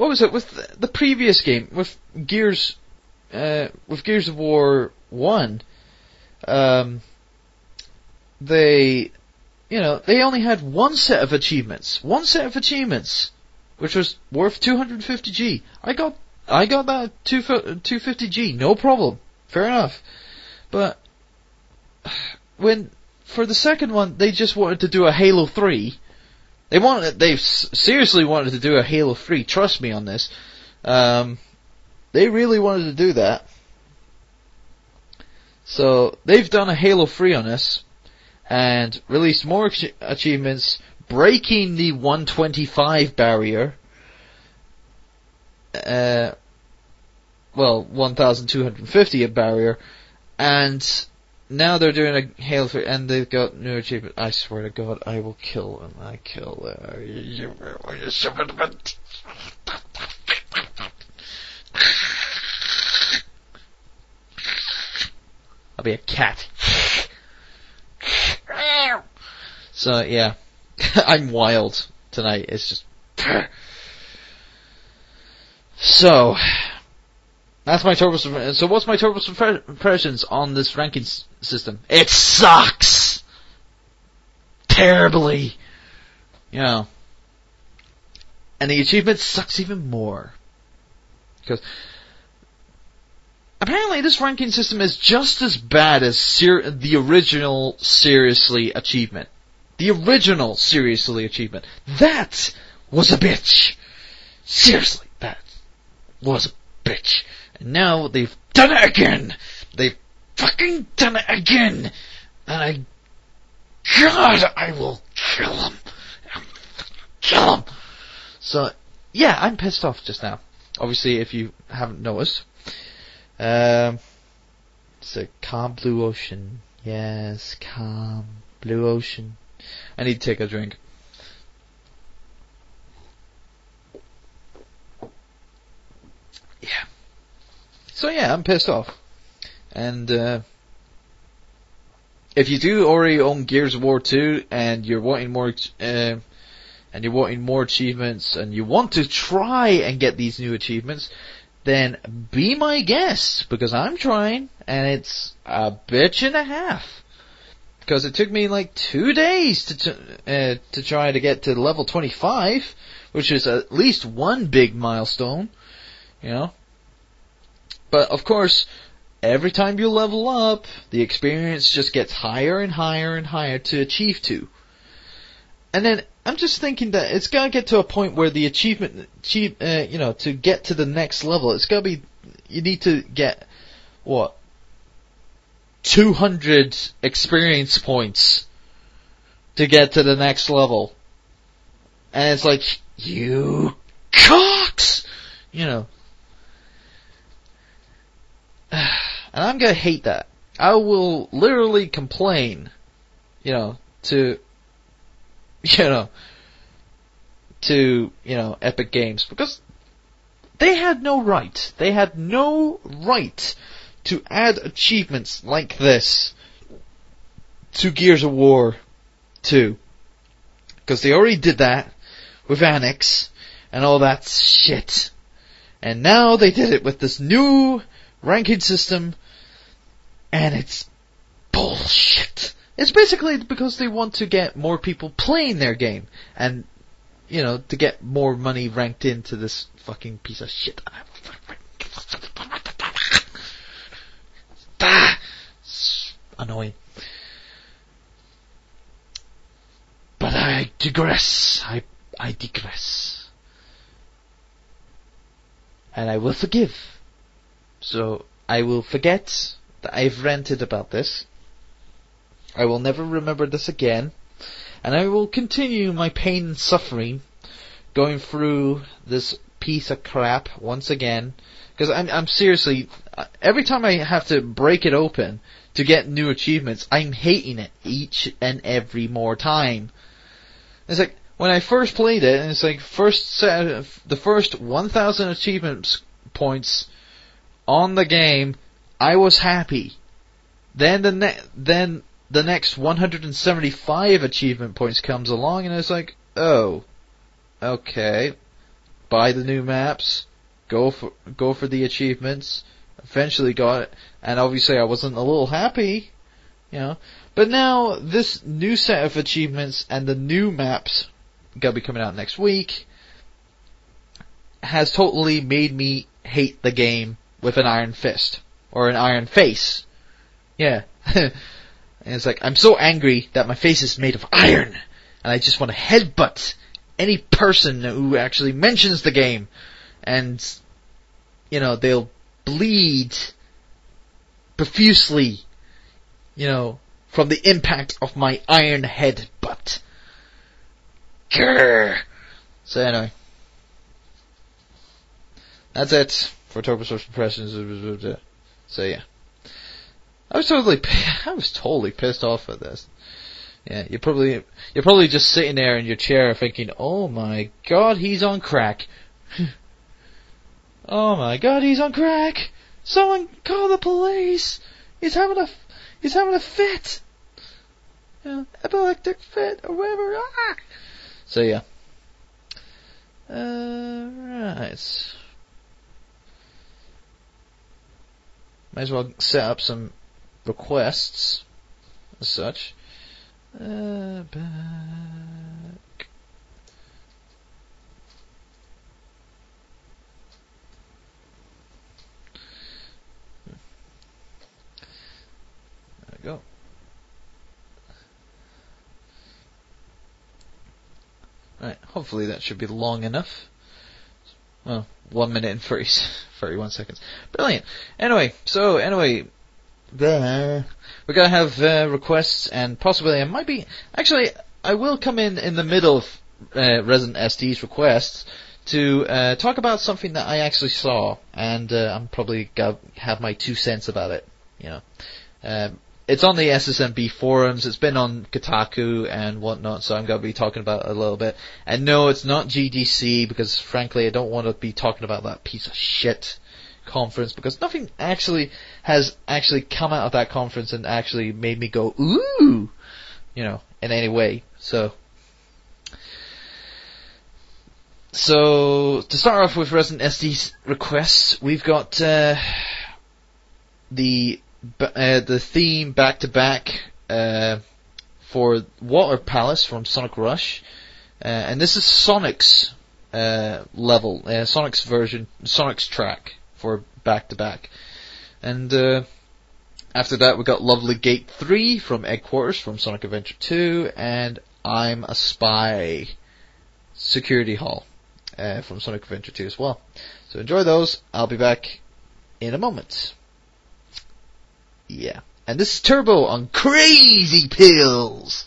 what was it with the, previous game with Gears, uh, with Gears of War One? Um, they, you know, they only had one set of achievements, one set of achievements, which was worth 250G. I got, I got that 250G, no problem, fair enough. But when for the second one, they just wanted to do a Halo 3 they wanted, they seriously wanted to do a Halo 3, trust me on this. Um, they really wanted to do that. So, they've done a Halo 3 on this, and released more ach- achievements, breaking the 125 barrier, uh, well, 1250 a barrier, and now they're doing a Halo 3 and they've got new achievement. I swear to God, I will kill them. I kill them. I'll be a cat. So yeah, I'm wild tonight. It's just. So, that's my turbo. Uh, so what's my turbo impressions on this ranking s- system? It sucks terribly. You know, and the achievement sucks even more because apparently this ranking system is just as bad as ser- the original seriously achievement. The original seriously achievement. That was a bitch. Seriously, that was a bitch. And now they've done it again. They've fucking done it again. And I, God, I will kill them. Kill them. So, yeah, I'm pissed off just now. Obviously, if you haven't noticed. Um, it's a calm blue ocean. Yes, calm blue ocean. I need to take a drink. Yeah. So yeah, I'm pissed off. And, uh, if you do already own Gears of War 2 and you're wanting more, uh, and you're wanting more achievements and you want to try and get these new achievements, then be my guest because I'm trying and it's a bitch and a half. Because it took me like two days to t- uh, to try to get to level 25, which is at least one big milestone, you know. But of course, every time you level up, the experience just gets higher and higher and higher to achieve to. And then I'm just thinking that it's gotta get to a point where the achievement, achieve, uh, you know, to get to the next level, it's gotta be, you need to get, what, 200 experience points to get to the next level. And it's like, you cocks! You know. And I'm gonna hate that. I will literally complain, you know, to, you know, to, you know, Epic Games because they had no right. They had no right to add achievements like this to Gears of War 2. Because they already did that with Annex and all that shit. And now they did it with this new ranking system and it's bullshit. It's basically because they want to get more people playing their game and you know, to get more money ranked into this fucking piece of shit. Ah, annoying. But I digress. I, I digress. And I will forgive. So, I will forget that I've ranted about this. I will never remember this again. And I will continue my pain and suffering going through this piece of crap once again. Because I'm, I'm seriously, every time I have to break it open to get new achievements, I'm hating it each and every more time. It's like, when I first played it, and it's like first set, the first 1,000 achievements points on the game, I was happy. Then the ne- then the next 175 achievement points comes along, and it's like, oh, okay, buy the new maps, go for go for the achievements. Eventually got it, and obviously I wasn't a little happy, you know. But now this new set of achievements and the new maps gonna be coming out next week has totally made me hate the game with an iron fist or an iron face. Yeah. and it's like I'm so angry that my face is made of iron and I just want to headbutt any person who actually mentions the game and you know they'll bleed profusely you know from the impact of my iron head butt. Grr. So anyway. That's it for Turbo Social Impressions. So yeah. I was totally, I was totally pissed off at this. Yeah, you're probably, you're probably just sitting there in your chair thinking, oh my god, he's on crack. oh my god, he's on crack! Someone call the police! He's having a, he's having a fit! Yeah, epileptic fit or whatever. Ah! So yeah. Uh, right. Might as well set up some requests as such. Uh, back. There we go. Right, hopefully that should be long enough. Well, one minute and 30, 31 seconds. Brilliant. Anyway, so anyway, we're gonna have uh, requests and possibly I might be actually I will come in in the middle of uh, Resident SD's requests to uh, talk about something that I actually saw, and uh, I'm probably gonna have my two cents about it. You know, um, it's on the SSMB forums. It's been on Kotaku and whatnot, so I'm gonna be talking about it a little bit. And no, it's not GDC because frankly I don't want to be talking about that piece of shit conference because nothing actually has actually come out of that conference and actually made me go ooh, you know, in any way. So, so to start off with Resident SD's requests, we've got uh, the uh, the theme back to back for Water Palace from Sonic Rush, uh, and this is Sonic's uh, level, uh, Sonic's version, Sonic's track for back to back. And uh, after that, we got Lovely Gate 3 from Headquarters from Sonic Adventure 2, and I'm a Spy Security Hall uh, from Sonic Adventure 2 as well. So enjoy those. I'll be back in a moment. Yeah. And this is Turbo on Crazy Pills.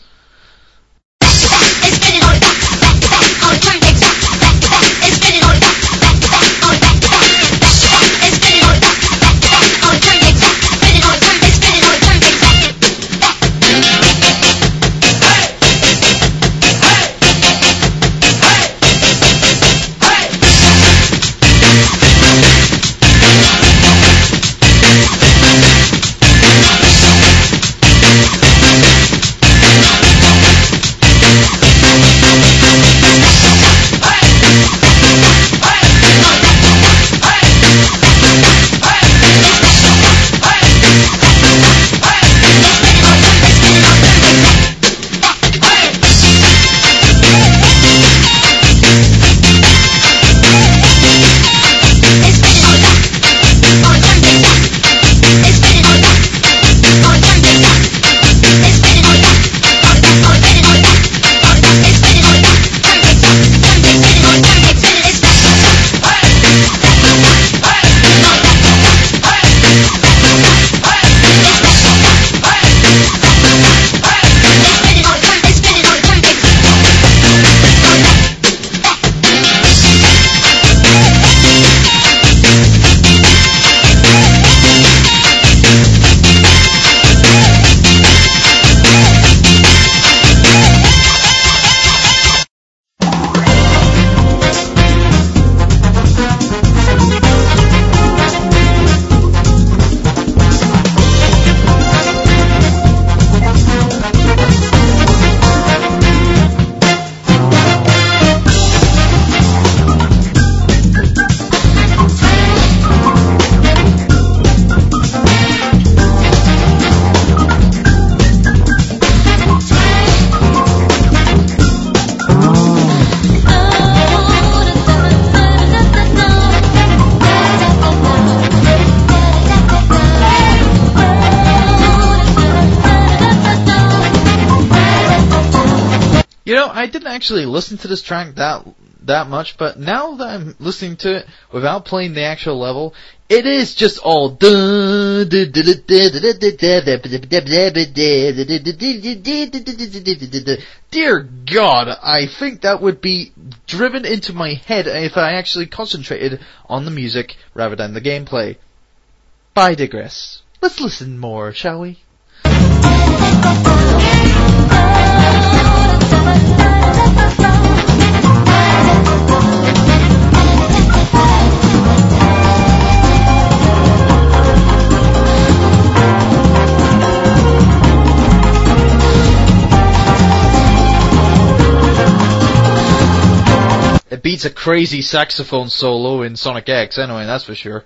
actually listened to this track that that much, but now that I'm listening to it without playing the actual level, it is just all Dear God, I think that would be driven into my head if I actually concentrated on the music rather than the gameplay. By digress. Let's listen more, shall we? It beats a crazy saxophone solo in Sonic X anyway, that's for sure.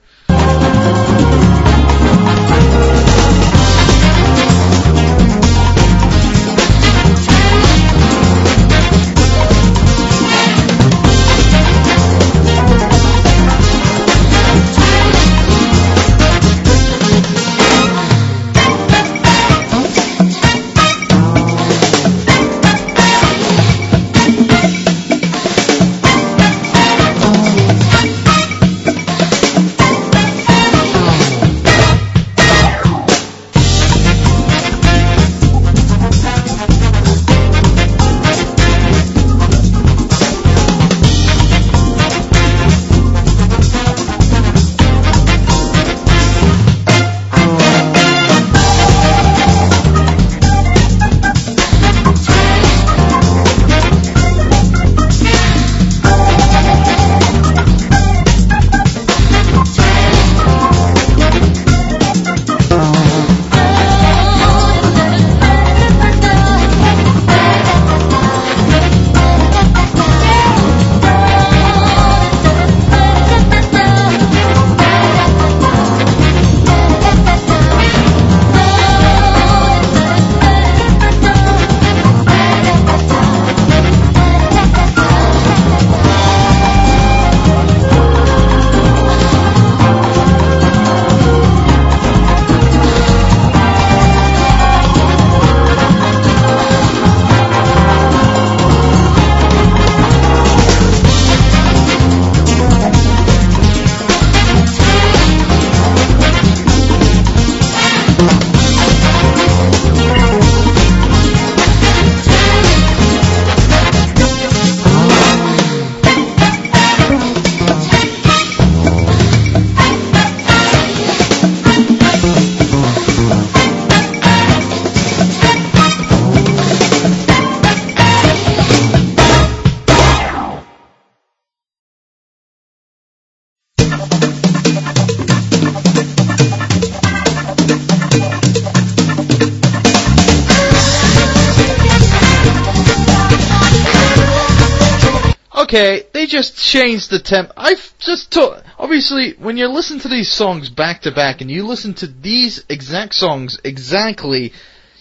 Changed the temp. I've just told, obviously, when you listen to these songs back to back and you listen to these exact songs exactly,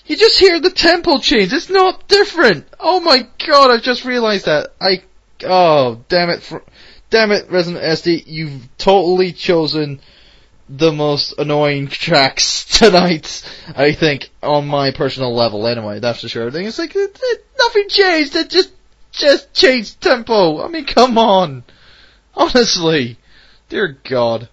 you just hear the tempo change. It's not different. Oh my god, I just realized that. I, oh, damn it, fr- damn it, Resident SD, you've totally chosen the most annoying tracks tonight, I think, on my personal level anyway, that's for sure. It's like, it, it, nothing changed, it just, just changed tempo. I mean, come on. Honestly. Dear God.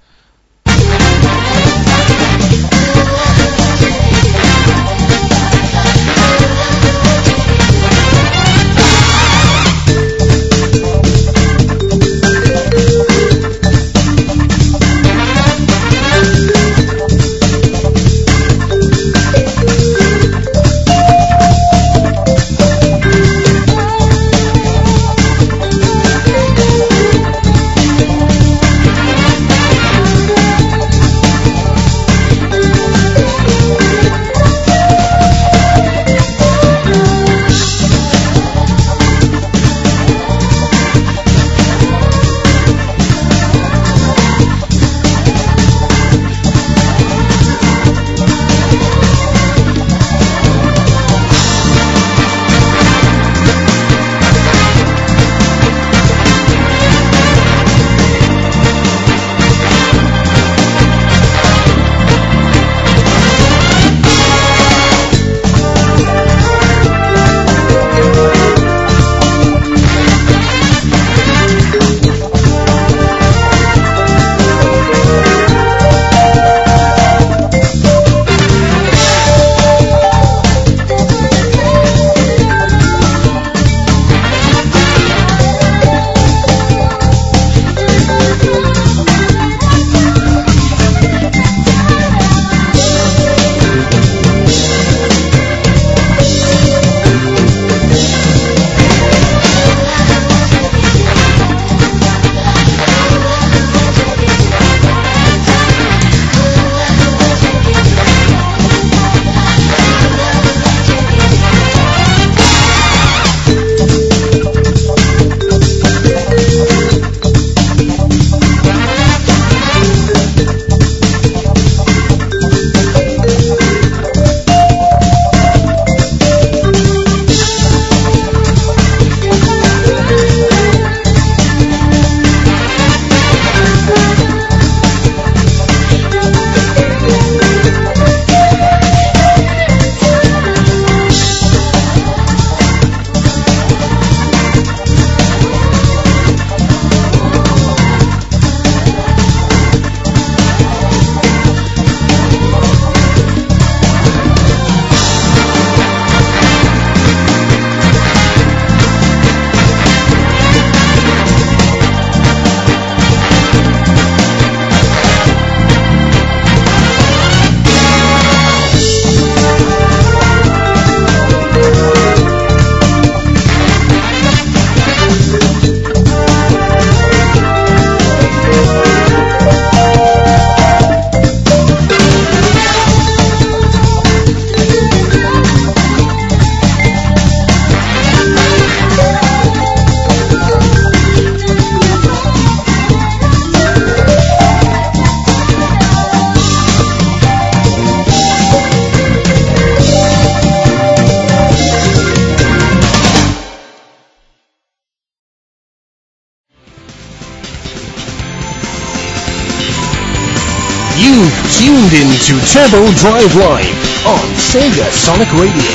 Turbo Drive Live on Sega Sonic Radio.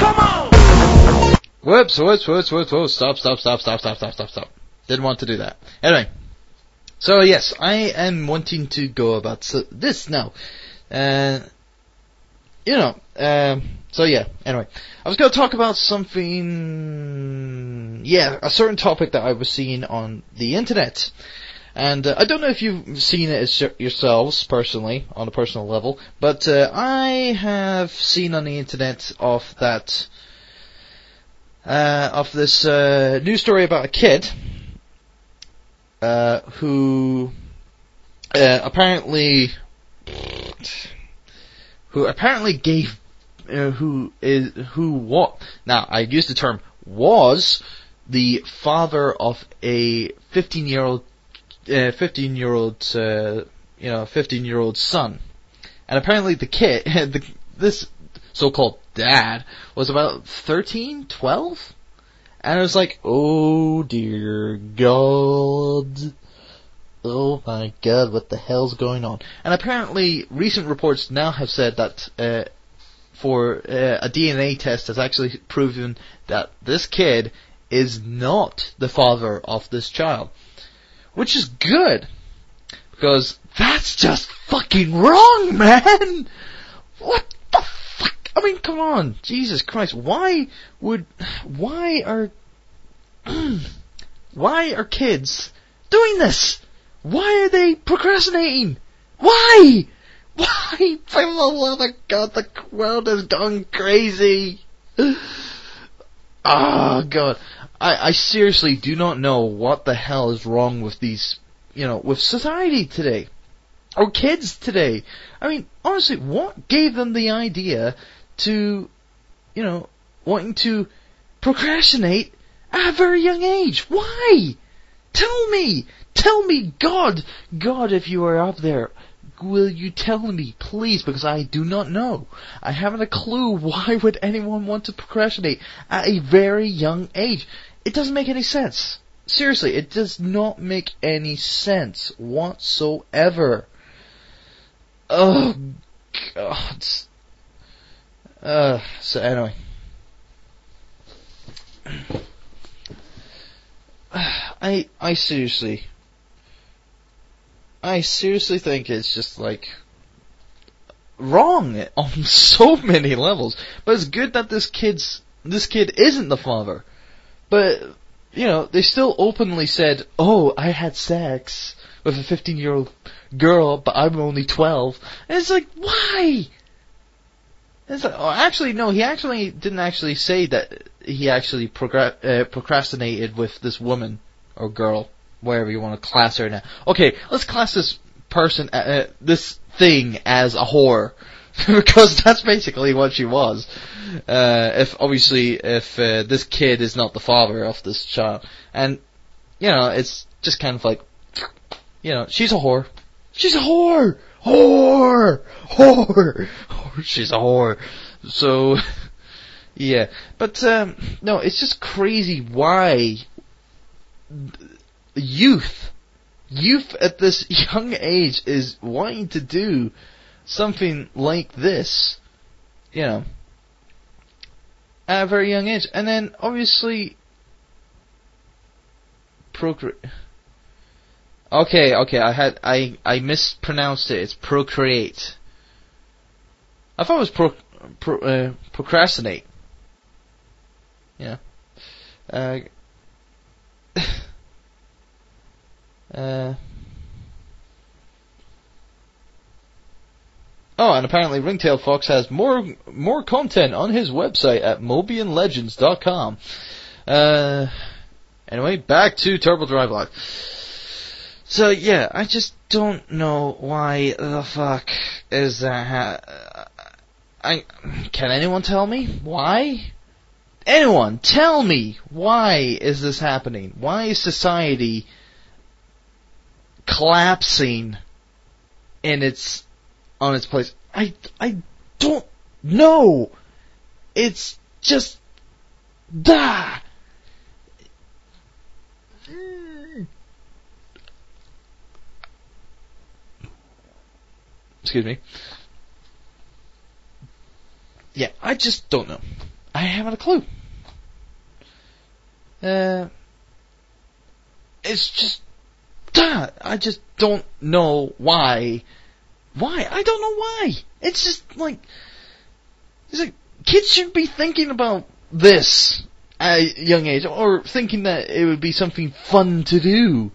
Come on Whoops, whoops, whoops, whoops, whoops. Stop, stop, stop, stop, stop, stop, stop, stop. Didn't want to do that. Anyway. So yes, I am wanting to go about so, this now. Uh, you know, um, so yeah, anyway. I was gonna talk about something, yeah, a certain topic that I was seeing on the internet. And uh, I don't know if you've seen it yourselves personally, on a personal level, but uh, I have seen on the internet of that uh, of this uh, news story about a kid uh, who uh, apparently who apparently gave who is who what now I use the term was the father of a 15 year old uh, 15 year old uh, you know 15 year old son. And apparently the kid the, this so-called dad was about 13 12 and I was like oh dear god. Oh my god what the hell's going on? And apparently recent reports now have said that uh, for uh, a DNA test has actually proven that this kid is not the father of this child which is good because that's just fucking wrong man what the fuck? I mean, come on, Jesus Christ! Why would, why are, why are kids doing this? Why are they procrastinating? Why? Why? For the love of God, the world has gone crazy. Oh God, I, I seriously do not know what the hell is wrong with these, you know, with society today or kids today. I mean, honestly, what gave them the idea to, you know, wanting to procrastinate at a very young age? Why? Tell me! Tell me, God! God, if you are up there, will you tell me, please, because I do not know. I haven't a clue why would anyone want to procrastinate at a very young age. It doesn't make any sense. Seriously, it does not make any sense whatsoever. Oh God. Uh, so anyway. I I seriously I seriously think it's just like wrong on so many levels. But it's good that this kid's this kid isn't the father. But you know, they still openly said, "Oh, I had sex with a 15-year-old girl, but I'm only 12." And it's like, why? It's like, oh, actually, no. He actually didn't actually say that he actually progr- uh, procrastinated with this woman or girl, wherever you want to class her now. Okay, let's class this person, uh, uh, this thing as a whore. because that's basically what she was. Uh, if obviously if uh, this kid is not the father of this child, and you know it's just kind of like, you know, she's a whore. She's a whore. Whore. Whore. whore. She's a whore. So, yeah, but um, no, it's just crazy why youth, youth at this young age is wanting to do something like this, you know, at a very young age. And then obviously procreate. Okay, okay, I had I I mispronounced it. It's procreate. I thought it was pro, pro uh, procrastinate. Yeah. Uh, uh, Oh, and apparently Ringtail Fox has more more content on his website at MobianLegends.com. Uh, anyway, back to Turbo Drive Live. So yeah, I just don't know why the fuck is that. Ha- I can anyone tell me why? Anyone tell me why is this happening? Why is society collapsing in its on its place. I I don't know. It's just da. Excuse me. Yeah, I just don't know. I haven't a clue. Uh, it's just that I just don't know why why? I don't know why. It's just like, it's like kids should be thinking about this at a young age, or thinking that it would be something fun to do.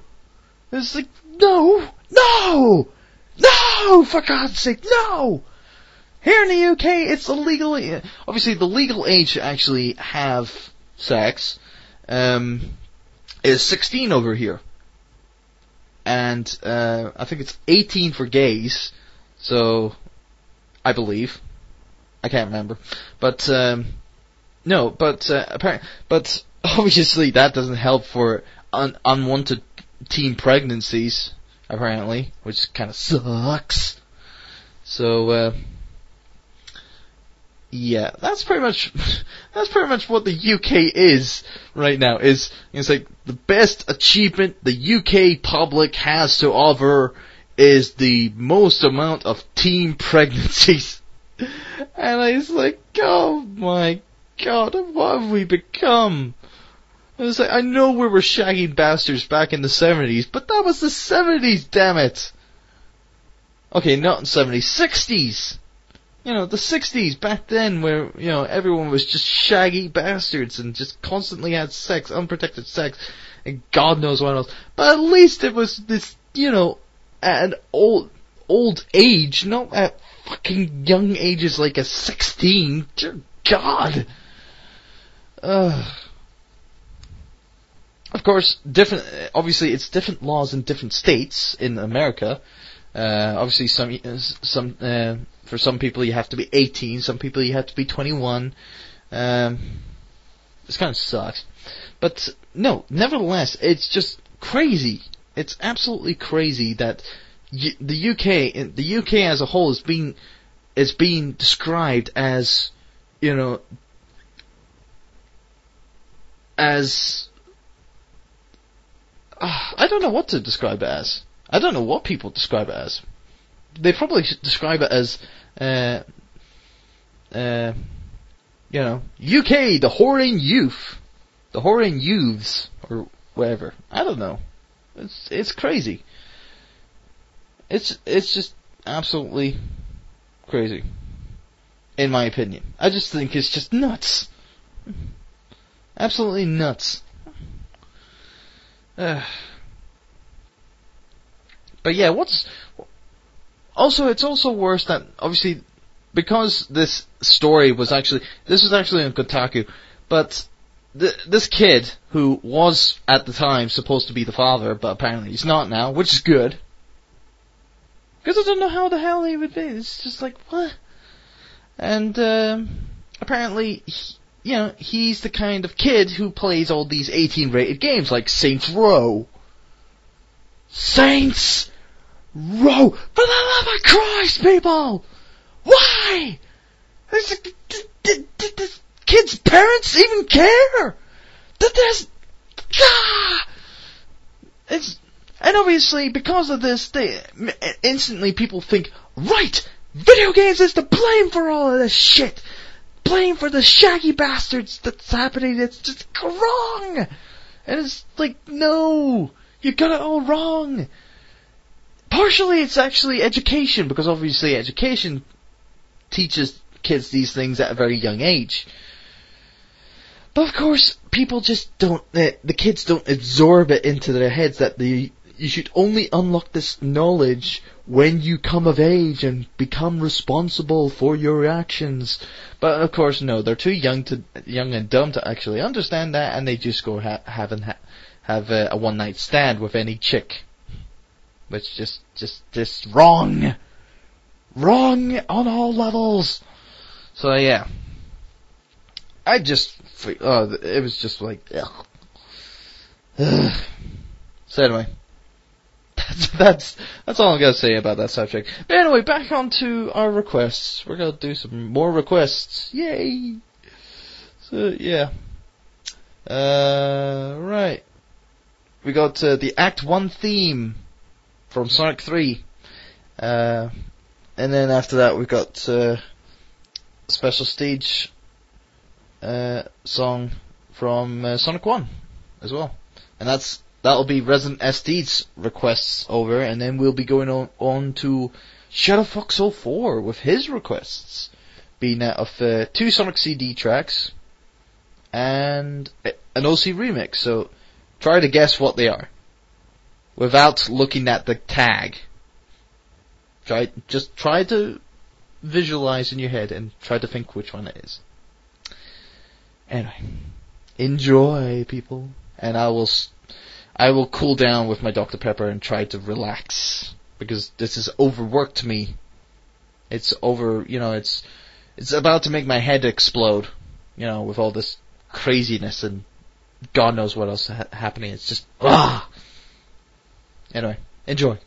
It's like, no, no, no, for God's sake, no! Here in the UK, it's illegal, obviously the legal age to actually have sex, um, is 16 over here. And, uh, I think it's 18 for gays, so, I believe. I can't remember. But, um, no, but, uh, apparently, but obviously that doesn't help for un- unwanted teen pregnancies, apparently, which kind of sucks. So, uh, yeah, that's pretty much, that's pretty much what the UK is right now, is, it's like, the best achievement the UK public has to offer is the most amount of teen pregnancies. And I was like, oh my god, what have we become? I was like, I know we were shagging bastards back in the 70s, but that was the 70s, damn it! Okay, not in 70s, 60s! You know, the 60s, back then, where, you know, everyone was just shaggy bastards and just constantly had sex, unprotected sex, and God knows what else. But at least it was this, you know, at an old, old age, not at fucking young ages like a 16. Dear God! Ugh. Of course, different. Obviously, it's different laws in different states in America. Uh, obviously, some some uh, for some people you have to be 18. Some people you have to be 21. Um, this kind of sucks, but no. Nevertheless, it's just crazy. It's absolutely crazy that y- the UK, the UK as a whole, is being is being described as, you know, as uh, I don't know what to describe it as. I don't know what people describe it as. They probably describe it as, uh, uh, you know, UK, the whoring youth, the whoring youths, or whatever. I don't know. It's it's crazy. It's it's just absolutely crazy, in my opinion. I just think it's just nuts. Absolutely nuts. Uh, but yeah, what's also it's also worse that obviously because this story was actually this was actually on Kotaku, but th- this kid who was at the time supposed to be the father, but apparently he's not now, which is good. Because I don't know how the hell he would be. It's just like what. And um, apparently, he, you know, he's the kind of kid who plays all these 18 rated games like Saints Row. Saints Row! For the love of Christ, people! Why? D- kids' parents even care? That there's, ah! It's, and obviously because of this, they, instantly people think, right, video games is to blame for all of this shit! blame for the shaggy bastards that's happening. It's just wrong. And it's like, no, you got it all wrong. Partially it's actually education, because obviously education teaches kids these things at a very young age. But of course, people just don't, the, the kids don't absorb it into their heads that the, you should only unlock this knowledge when you come of age and become responsible for your actions. But of course, no, they're too young to young and dumb to actually understand that, and they just go ha- have ha- have a, a one night stand with any chick, which just just just wrong, wrong on all levels. So yeah, I just oh, it was just like ugh. So anyway, that's that's that's all I'm gonna say about that subject. But anyway, back on to our requests. We're gonna do some more requests. Yay! So yeah. Uh, right. We got uh, the Act One theme from Sonic Three. Uh, and then after that we've got uh, special stage uh, song from uh, Sonic One as well, and that's that'll be Resident SD's requests over, and then we'll be going on on to Shadow Fox 04 with his requests, being that of uh, two Sonic CD tracks and an OC remix. So try to guess what they are without looking at the tag. Try just try to visualize in your head and try to think which one it is. Anyway, enjoy, people, and I will I will cool down with my Dr Pepper and try to relax because this has overworked me. It's over, you know, it's it's about to make my head explode, you know, with all this craziness and God knows what else ha- happening. It's just ah. Anyway, enjoy.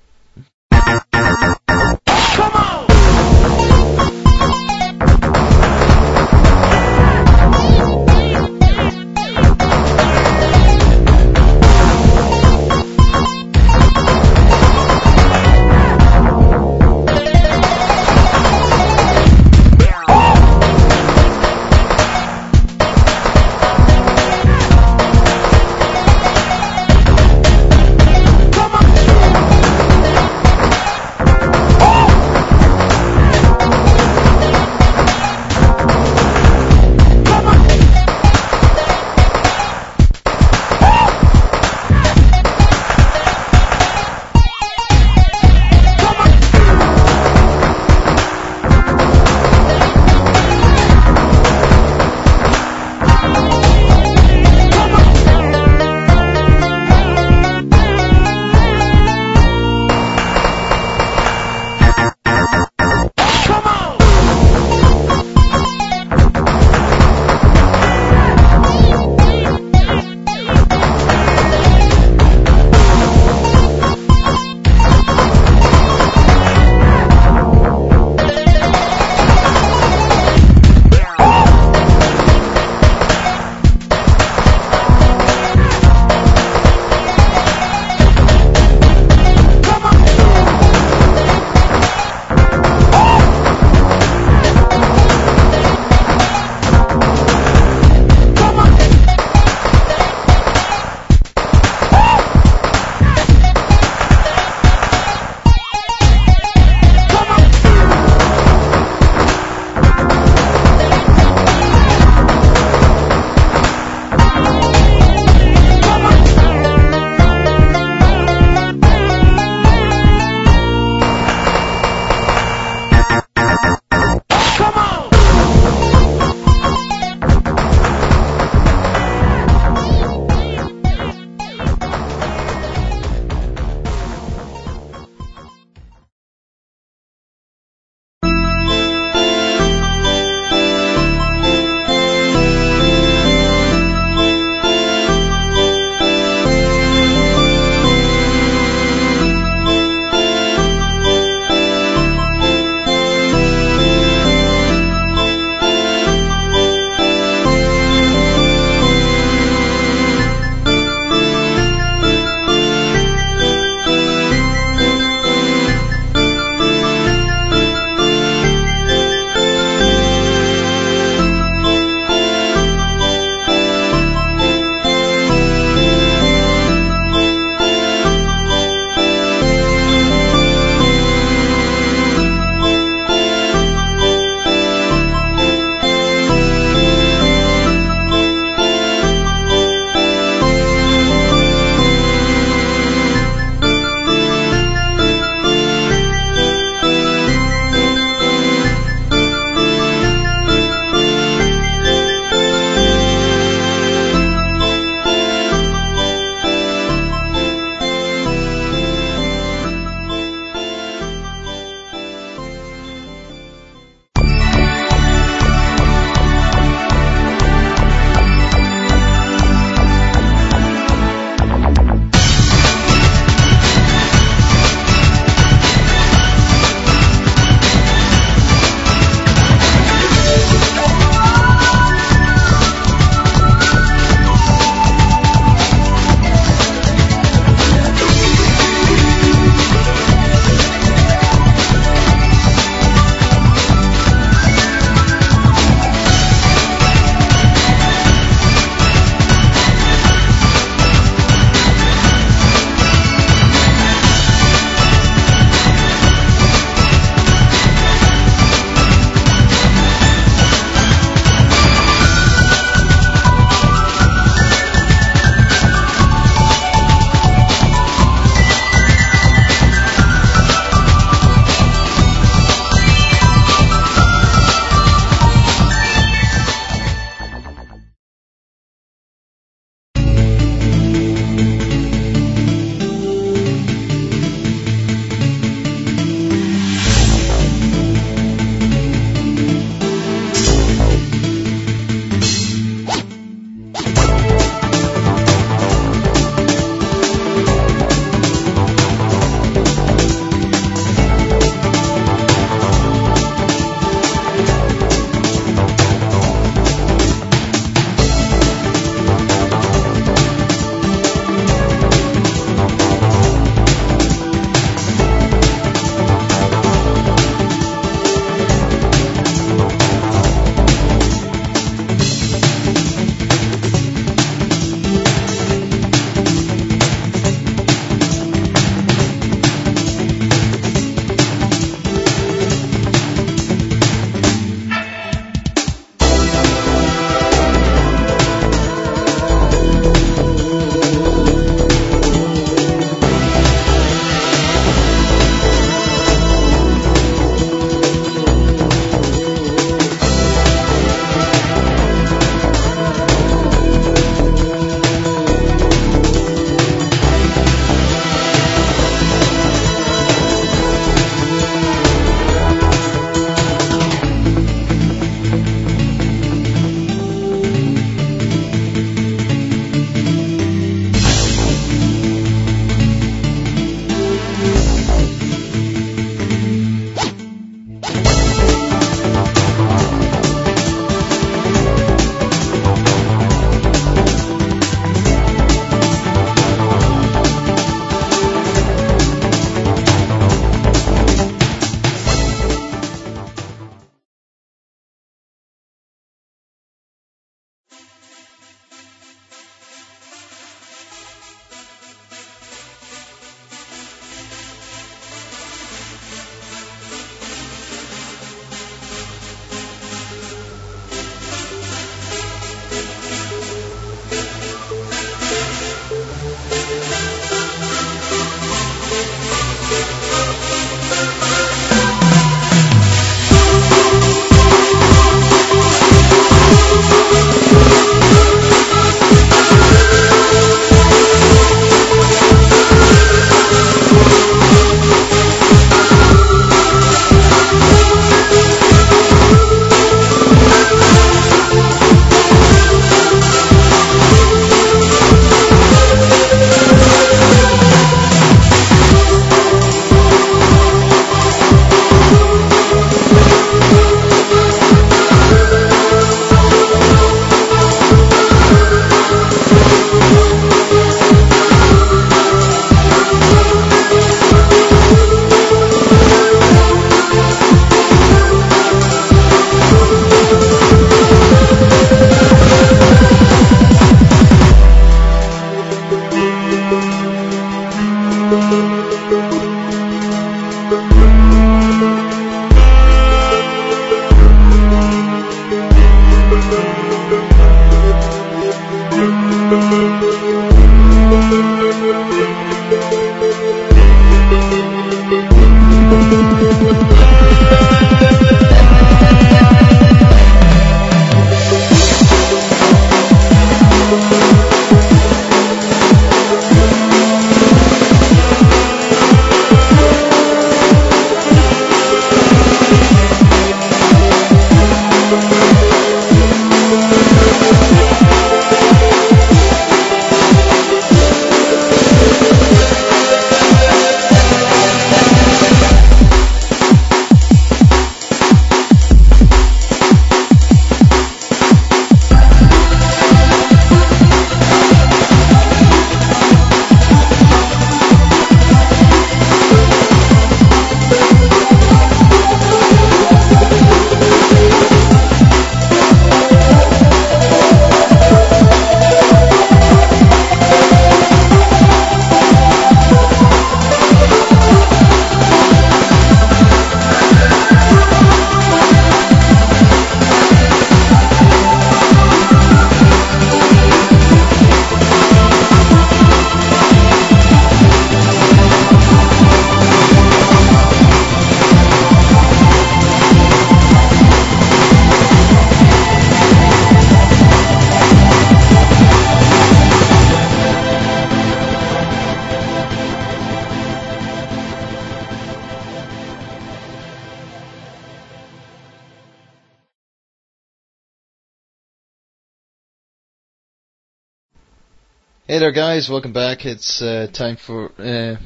There, guys. Welcome back. It's uh, time for uh,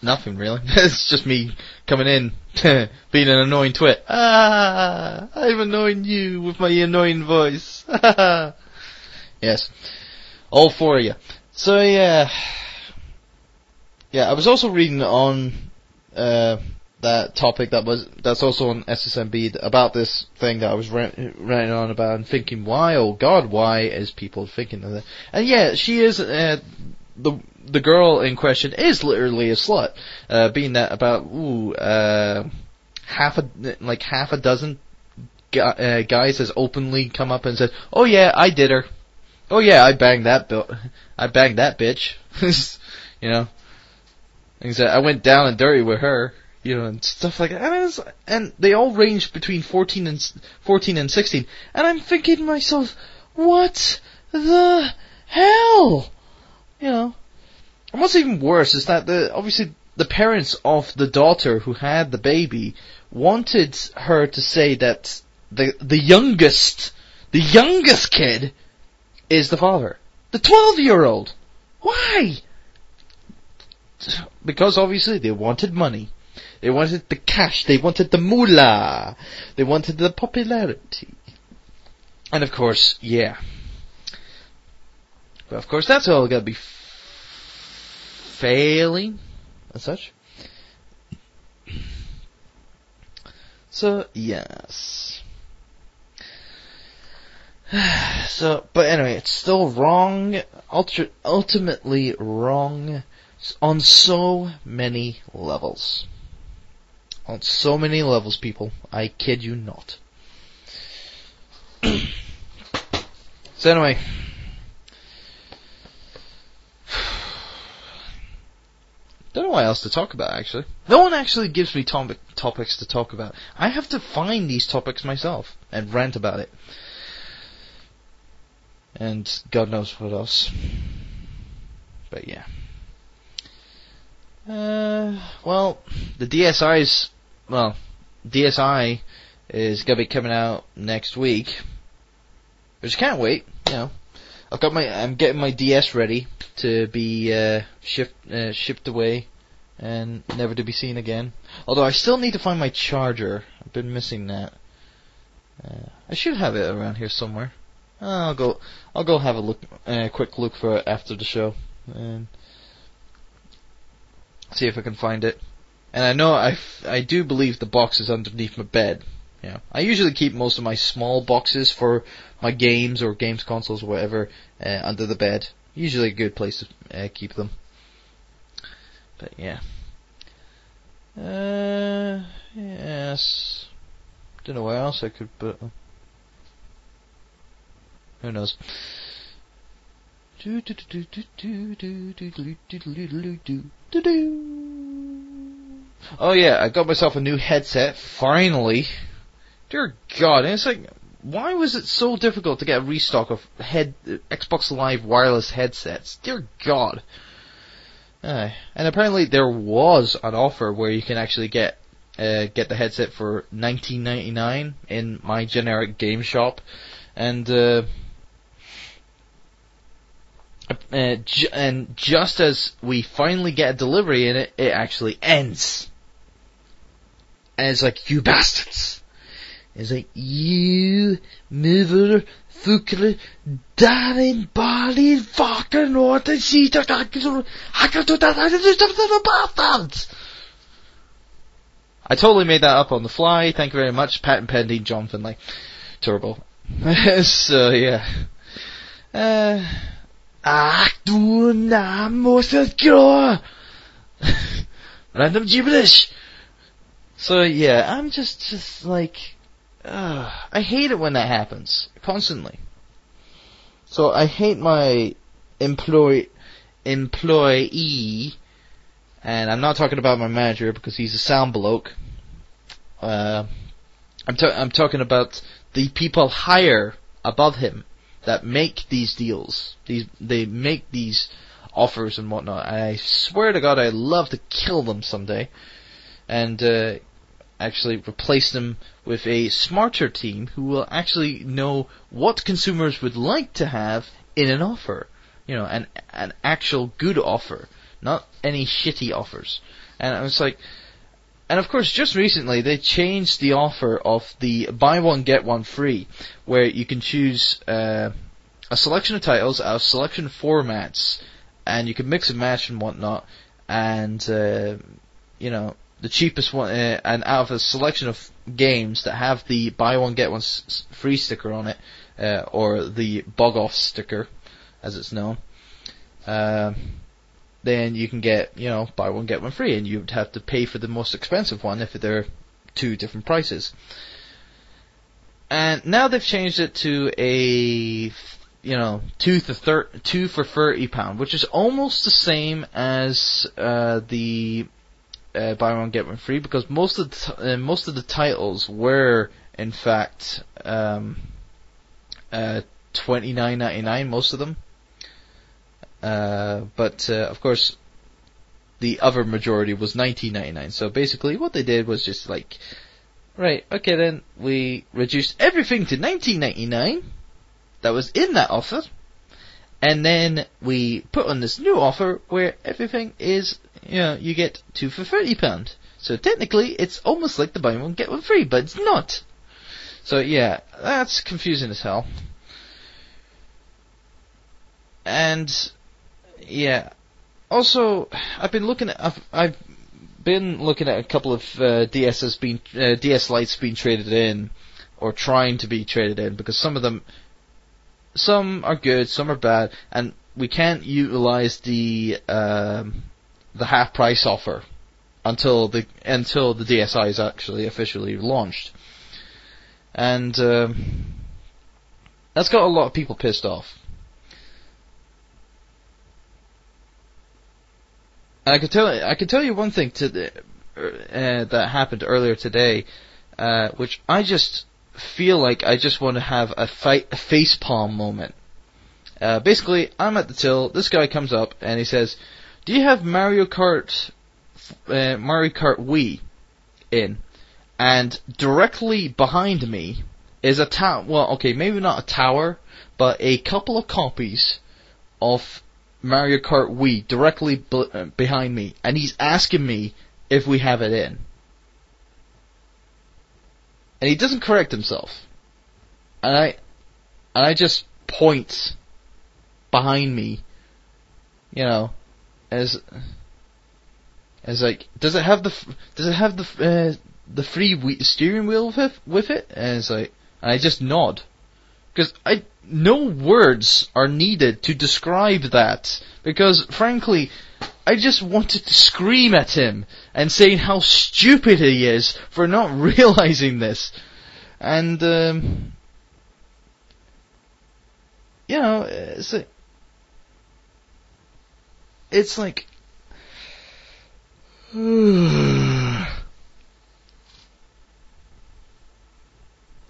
nothing really. it's just me coming in, being an annoying twit. Ah, I'm annoying you with my annoying voice. yes, all four of you. So yeah, yeah. I was also reading on uh, that topic that was that's also on SSMB about this thing that I was rant, ranting on about and thinking why oh god why is people thinking of that? And yeah she is uh, the the girl in question is literally a slut uh, being that about ooh uh, half a like half a dozen gu- uh, guys has openly come up and said oh yeah I did her. Oh yeah I banged that I banged that bitch. You know? And he said I went down and dirty with her you know, and stuff like that. And, they all range between 14 and 14 and 16. And I'm thinking to myself, what the hell? You know. And what's even worse is that the obviously the parents of the daughter who had the baby wanted her to say that the the youngest the youngest kid is the father. The 12 year old. Why? Because obviously they wanted money. They wanted the cash. They wanted the moolah. They wanted the popularity. And of course, yeah. But of course, that's all going to be f- failing, as such. So, yes. So, but anyway, it's still wrong, ultra, ultimately wrong on so many levels on so many levels, people. I kid you not. so anyway. Don't know what else to talk about actually. No one actually gives me topic, topics to talk about. I have to find these topics myself and rant about it. And God knows what else. But yeah. Uh, well, the DSI's well, DSI is gonna be coming out next week, which I can't wait. You know, I've got my, I'm getting my DS ready to be uh, shipped uh, shipped away and never to be seen again. Although I still need to find my charger. I've been missing that. Uh, I should have it around here somewhere. I'll go. I'll go have a look, a uh, quick look for it after the show, and see if I can find it. And I know I, I do believe the box is underneath my bed. Yeah, I usually keep most of my small boxes for my games or games consoles or whatever uh, under the bed. Usually a good place to uh, keep them. But yeah. Uh, yes. Don't know where else I could put them. Who knows? Do do do do do do do do do do do do do do. Oh yeah, I got myself a new headset finally. Dear God, and it's like, why was it so difficult to get a restock of head Xbox Live wireless headsets? Dear God. Uh, and apparently there was an offer where you can actually get uh, get the headset for 19.99 in my generic game shop, and uh, uh, and just as we finally get a delivery in it, it actually ends. And it's like, you bastards! It's like, you motherfucker, darin bali fucking orten sitter bastards! I totally made that up on the fly. Thank you very much. Patent pending, John Finlay. Turbo. so, yeah. Uh, Ach du Namuskelkiller! Random gibberish! So yeah, I'm just, just like, uh, I hate it when that happens. Constantly. So I hate my employ, employee, and I'm not talking about my manager because he's a sound bloke. Uh, I'm, ta- I'm talking about the people higher above him that make these deals. These they make these offers and whatnot. I swear to God, I'd love to kill them someday, and uh, actually replace them with a smarter team who will actually know what consumers would like to have in an offer, you know, an an actual good offer, not any shitty offers. And I was like, and of course, just recently they changed the offer of the buy one get one free, where you can choose uh, a selection of titles out of selection formats, and you can mix and match and whatnot, and uh, you know the cheapest one, uh, and out of a selection of games that have the buy one get one s- free sticker on it, uh, or the bug off sticker, as it's known. Uh, then you can get, you know, buy one get one free, and you'd have to pay for the most expensive one if they're two different prices. And now they've changed it to a, you know, two for thir- two for thirty pound, which is almost the same as uh, the uh, buy one get one free, because most of the uh, most of the titles were in fact um, uh, twenty nine ninety nine. Most of them. Uh, but uh, of course, the other majority was 19.99. So basically, what they did was just like, right, okay, then we reduced everything to 19.99 that was in that offer, and then we put on this new offer where everything is, you know, you get two for 30 pound. So technically, it's almost like the buy one get one free, but it's not. So yeah, that's confusing as hell. And yeah. Also, I've been looking at I've, I've been looking at a couple of uh, DSs being uh, DS lights being traded in, or trying to be traded in, because some of them, some are good, some are bad, and we can't utilize the um, the half price offer until the until the DSi is actually officially launched, and um, that's got a lot of people pissed off. And I could tell I could tell you one thing to the, uh, that happened earlier today, uh, which I just feel like I just want to have a fight a face palm moment. Uh, basically, I'm at the till. This guy comes up and he says, "Do you have Mario Kart, uh, Mario Kart Wii in?" And directly behind me is a tower. Well, okay, maybe not a tower, but a couple of copies of Mario Kart Wii directly b- uh, behind me, and he's asking me if we have it in. And he doesn't correct himself. And I, and I just point behind me, you know, as, as like, does it have the, does it have the, uh, the free whe- steering wheel with it, with it? And it's like, and I just nod. Because I, no words are needed to describe that. Because frankly, I just wanted to scream at him and say how stupid he is for not realizing this. And, um, you know, it's it's like,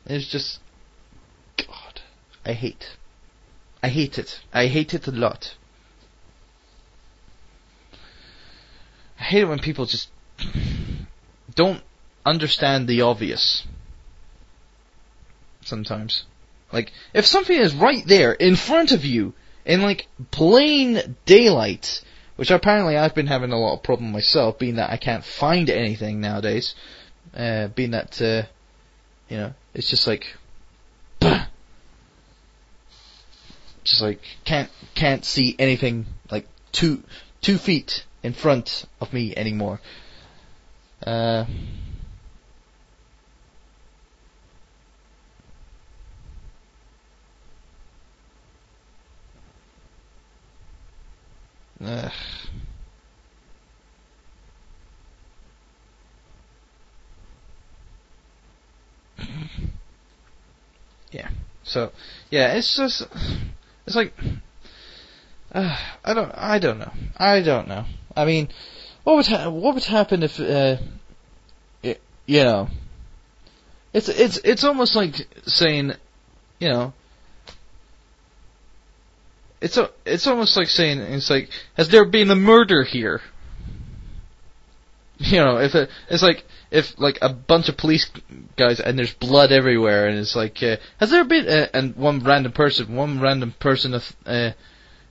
it's just, God, I hate. I hate it. I hate it a lot. I hate it when people just don't understand the obvious. Sometimes. Like, if something is right there in front of you, in like plain daylight, which apparently I've been having a lot of problem myself, being that I can't find anything nowadays, uh, being that, uh, you know, it's just like, just like can't can't see anything like two two feet in front of me anymore. Uh, ugh. yeah. So, yeah, it's just, it's like, uh, I don't, I don't know, I don't know. I mean, what would ha- what would happen if, uh, it, you know, it's it's it's almost like saying, you know, it's a, it's almost like saying it's like, has there been a murder here? You know, if it, it's like if like a bunch of police guys and there's blood everywhere and it's like, uh, has there been uh, and one random person, one random person of, uh,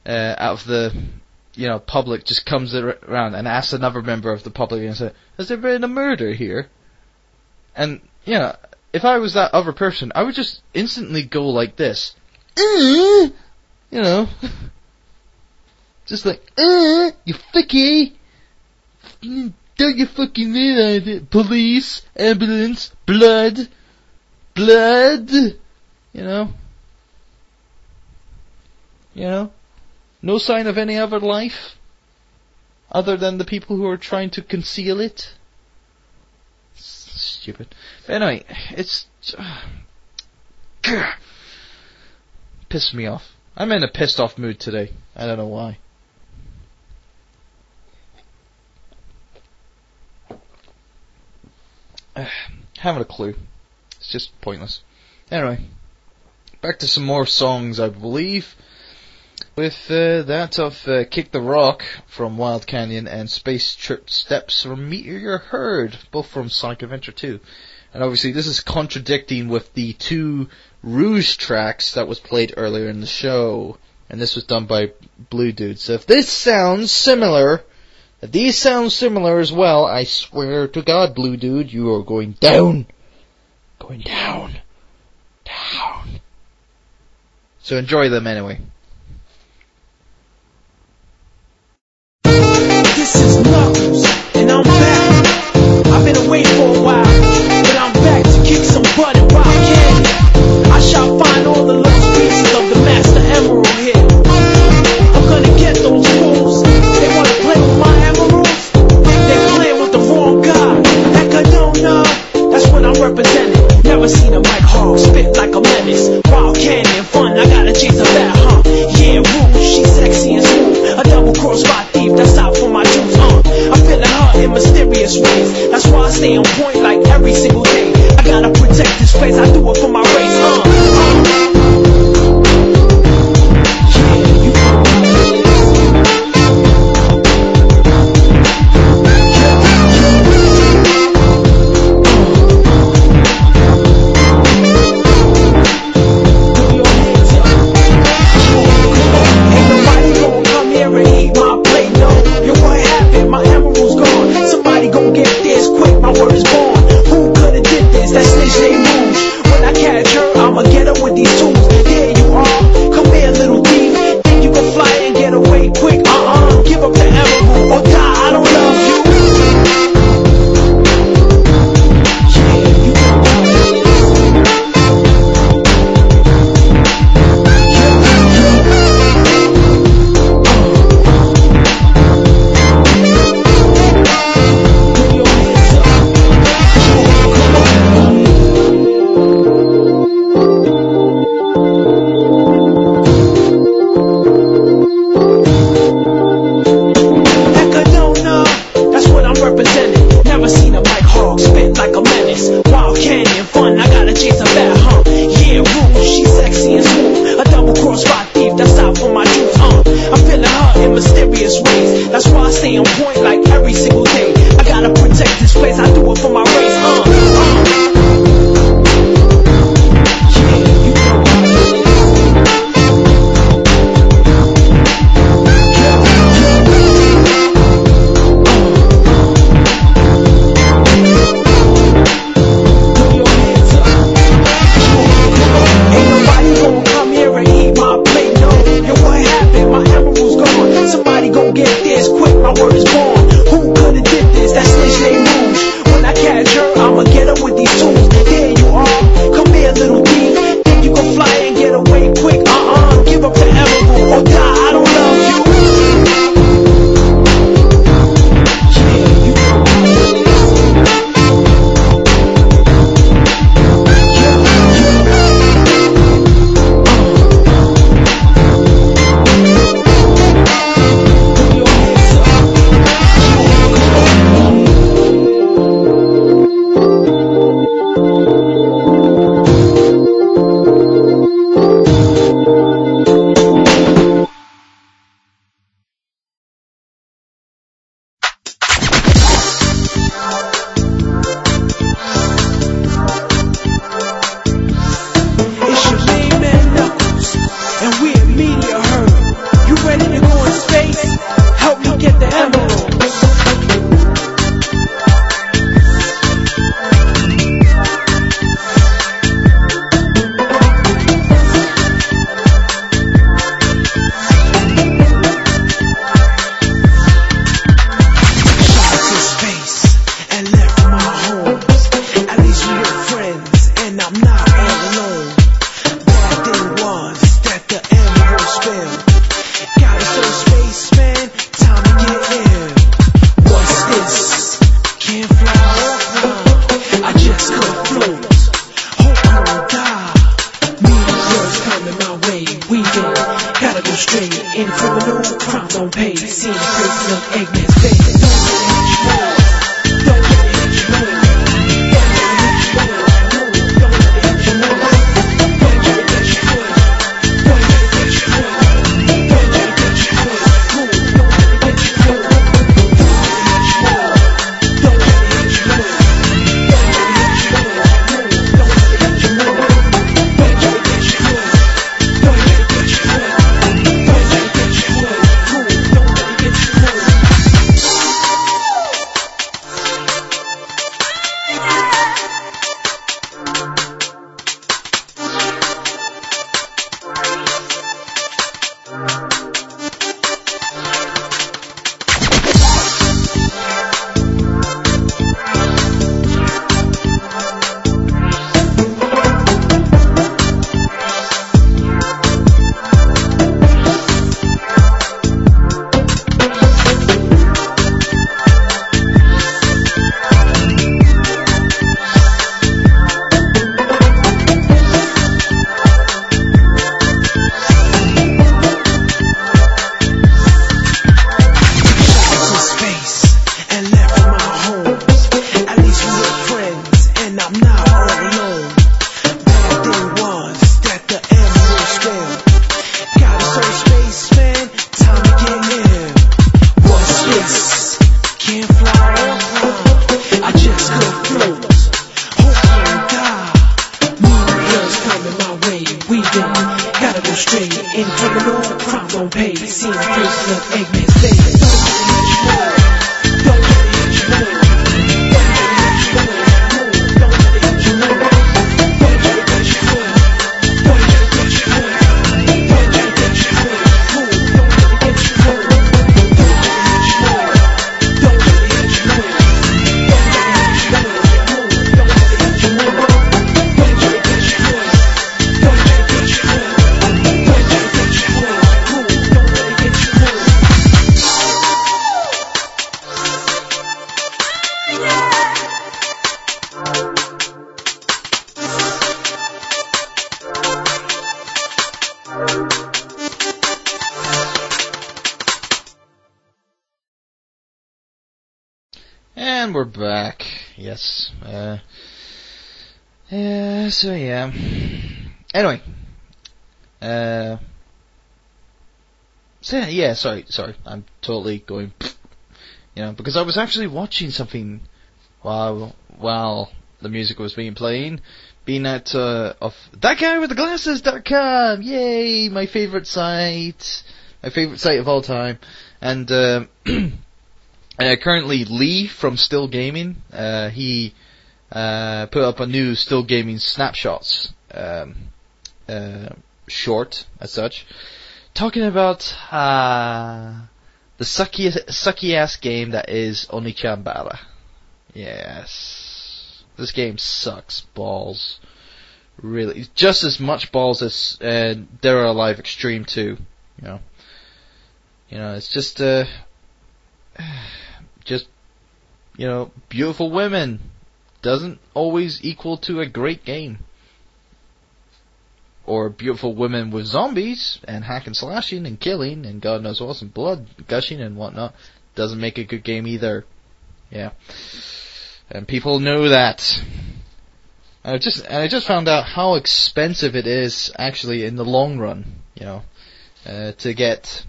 uh, out of the you know public just comes around and asks another member of the public and says, "Has there been a murder here?" And you know, if I was that other person, I would just instantly go like this, "Uh," you know, just like, "Uh, you fucky." Mm, Don't you fucking realize it? Police, ambulance, blood, blood. You know? You know? No sign of any other life? Other than the people who are trying to conceal it? Stupid. But anyway, it's. pissed me off. I'm in a pissed off mood today. I don't know why. Haven't a clue. It's just pointless. Anyway, back to some more songs, I believe. With uh, that of uh, Kick the Rock from Wild Canyon and Space Trip Steps from Meteor Herd, both from Sonic Adventure 2. And obviously this is contradicting with the two Rouge tracks that was played earlier in the show. And this was done by Blue Dude. So if this sounds similar, if these sound similar as well, I swear to God, Blue Dude, you are going down. Going down. Down. So enjoy them anyway. This is Knuckles, and I'm back. I've been away for a while, but I'm back to kick some butt and rock candy. I shall find all the lost pieces of the Master Emerald here. I'm gonna get those fools. They wanna play with my emeralds? They're playing with the wrong guy. Heck, I don't know. That's what I'm representing. Never seen a Mike Hog spit like a menace. Wild candy and fun, I gotta chase a bat, huh? Yeah, Rouge, she's sexy and smooth. A double cross by thief, that's out for my juice, uh. I'm feeling her in mysterious ways. That's why I stay on point like every single day. Protect this place, I do it for my race, uh. uh. Sorry, sorry. I'm totally going, you know, because I was actually watching something while, while the music was being playing. Being at, uh, of, that guy with the glasses.com! Yay! My favorite site! My favorite site of all time. And, um Uh, currently, Lee from Still Gaming, uh, he uh, put up a new Still Gaming snapshots um, uh, short as such, talking about uh, the sucky sucky ass game that is Onechanbara. Yes, this game sucks balls. Really, just as much balls as uh, Dead or Alive Extreme 2. You know, you know, it's just uh, just you know, beautiful women doesn't always equal to a great game. Or beautiful women with zombies and hack and slashing and killing and God knows what and blood gushing and whatnot doesn't make a good game either. Yeah. And people know that. I just and I just found out how expensive it is actually in the long run, you know, uh, to get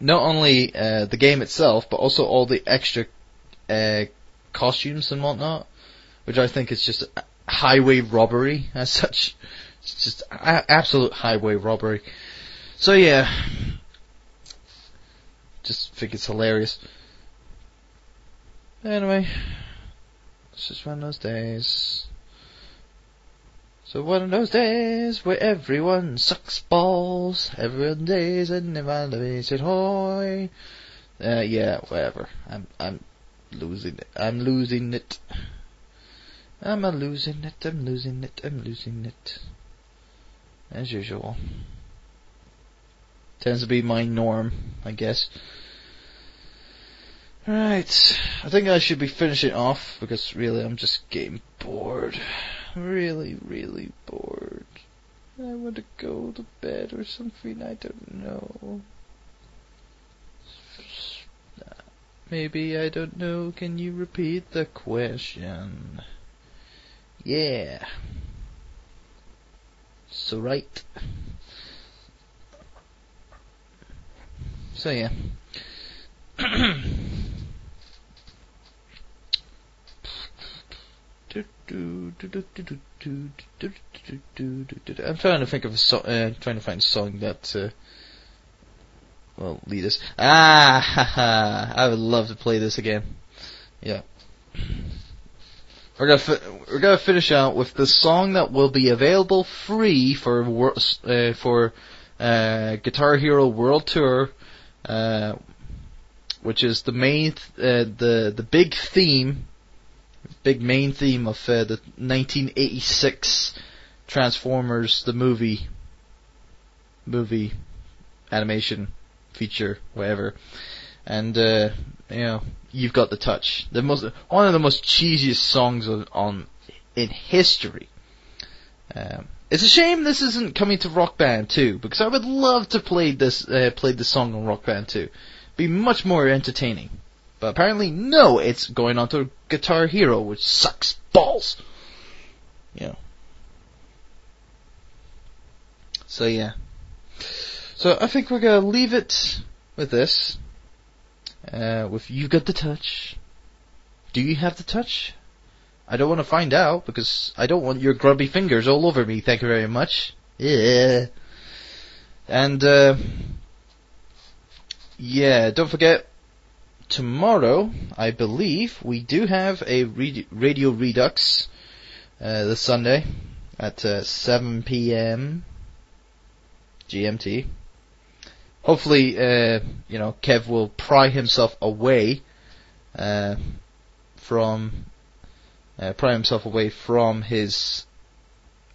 not only uh, the game itself, but also all the extra uh, costumes and whatnot, which I think is just highway robbery as such. Just absolute highway robbery. So yeah, just think it's hilarious. Anyway, it's just one of those days. So one of those days where everyone sucks balls, everyone days and evaluated hoy. Uh, yeah, whatever. I'm, I'm losing it. I'm losing it. I'm a losing it. I'm losing it. I'm losing it. As usual. Tends to be my norm, I guess. Right. I think I should be finishing off because really I'm just getting bored. Really, really bored. I want to go to bed or something. I don't know. Maybe I don't know. Can you repeat the question? Yeah. So right. So yeah. I'm trying to think of a song. Uh, trying to find a song that uh, will lead us. Ah, ha, ha, I would love to play this again. Yeah. We're gonna fi- we're gonna finish out with the song that will be available free for uh, for uh, Guitar Hero World Tour, uh, which is the main th- uh, the the big theme, big main theme of uh, the 1986 Transformers the movie movie animation feature whatever, and uh, you know you've got the touch. The most one of the most cheesiest songs on, on in history. Um, it's a shame this isn't coming to Rock Band 2 because I would love to play this uh, play this song on Rock Band 2. Be much more entertaining. But apparently no, it's going on to Guitar Hero, which sucks balls. Know. So yeah. So I think we're gonna leave it with this. Uh, with you got the touch. Do you have the touch? I don't want to find out because I don't want your grubby fingers all over me. Thank you very much. Yeah. And uh, yeah, don't forget tomorrow. I believe we do have a Radio Redux uh, this Sunday at uh, 7 p.m. GMT. Hopefully, uh, you know, Kev will pry himself away uh, from uh, pry himself away from his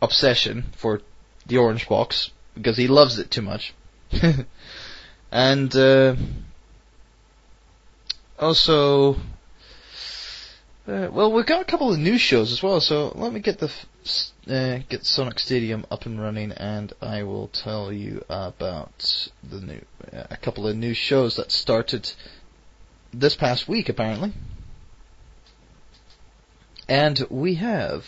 obsession for the orange box because he loves it too much. and uh, also, uh, well, we've got a couple of new shows as well. So let me get the f- uh, get Sonic Stadium up and running, and I will tell you about the new uh, a couple of new shows that started this past week, apparently. And we have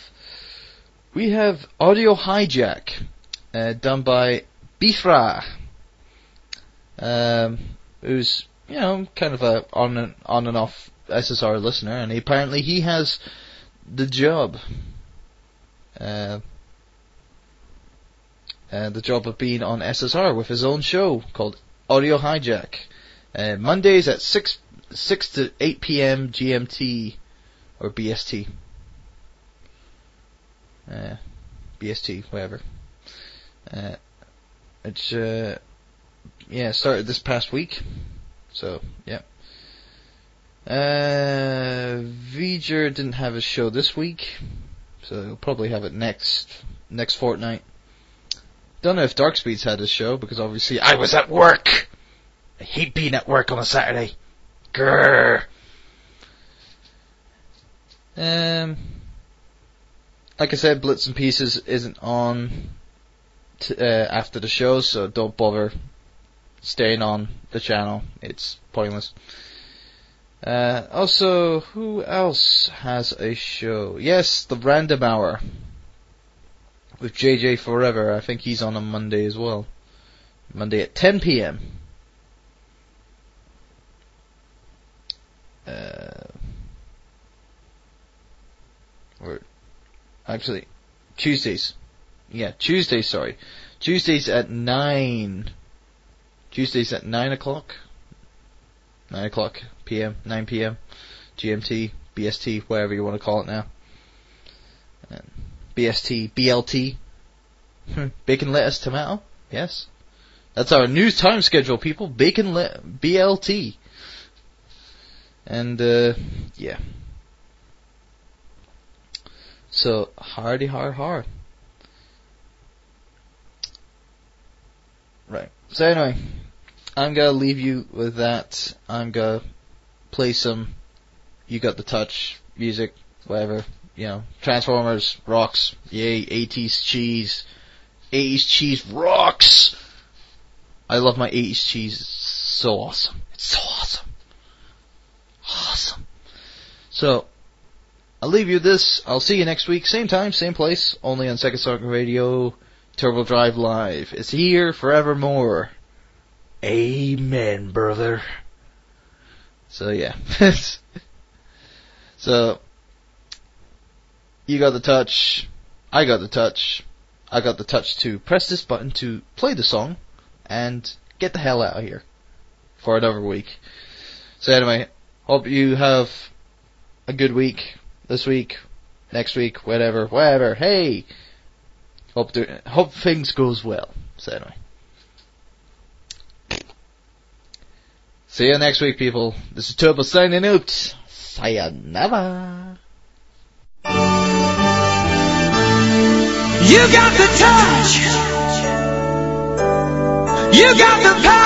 we have Audio Hijack, uh, done by Bifra, um, who's you know kind of a on and on and off SSR listener, and apparently he has the job, uh, uh, the job of being on SSR with his own show called Audio Hijack, uh, Mondays at six six to eight p.m. GMT or BST. Uh, BST, whatever. Uh, it's, uh, yeah, started this past week. So, yeah. Uh, V'ger didn't have a show this week. So he'll probably have it next, next fortnight. Don't know if Darkspeed's had a show because obviously I was at work! I hate being at work on a Saturday. Grrr. Um, like I said, Blitz and Pieces isn't on t- uh, after the show, so don't bother staying on the channel. It's pointless. Uh, also, who else has a show? Yes, the Random Hour with JJ Forever. I think he's on a Monday as well. Monday at 10 p.m. Uh, or actually, Tuesdays. Yeah, Tuesdays. Sorry, Tuesdays at nine. Tuesdays at nine o'clock. Nine o'clock p.m. Nine p.m. GMT, BST, whatever you want to call it now. BST, BLT. Bacon, lettuce, tomato. Yes, that's our new time schedule, people. Bacon, le- BLT. And uh, yeah. So hardy har har. Right. So anyway, I'm gonna leave you with that. I'm gonna play some You Got the Touch music, whatever, you know, Transformers, rocks, yay, 80s cheese, 80s cheese rocks. I love my 80s cheese. It's so awesome. It's so awesome. Awesome. So, I'll leave you this. I'll see you next week. Same time, same place. Only on Second Sonic Radio. Turbo Drive Live. It's here forevermore. Amen, brother. So yeah. so, you got the touch. I got the touch. I got the touch to press this button to play the song and get the hell out of here for another week. So anyway, hope you have a good week this week, next week, whatever, whatever. Hey, hope there, hope things goes well. So anyway, see you next week, people. This is Turbo signing out. Sayonara. You got the touch. You got the power.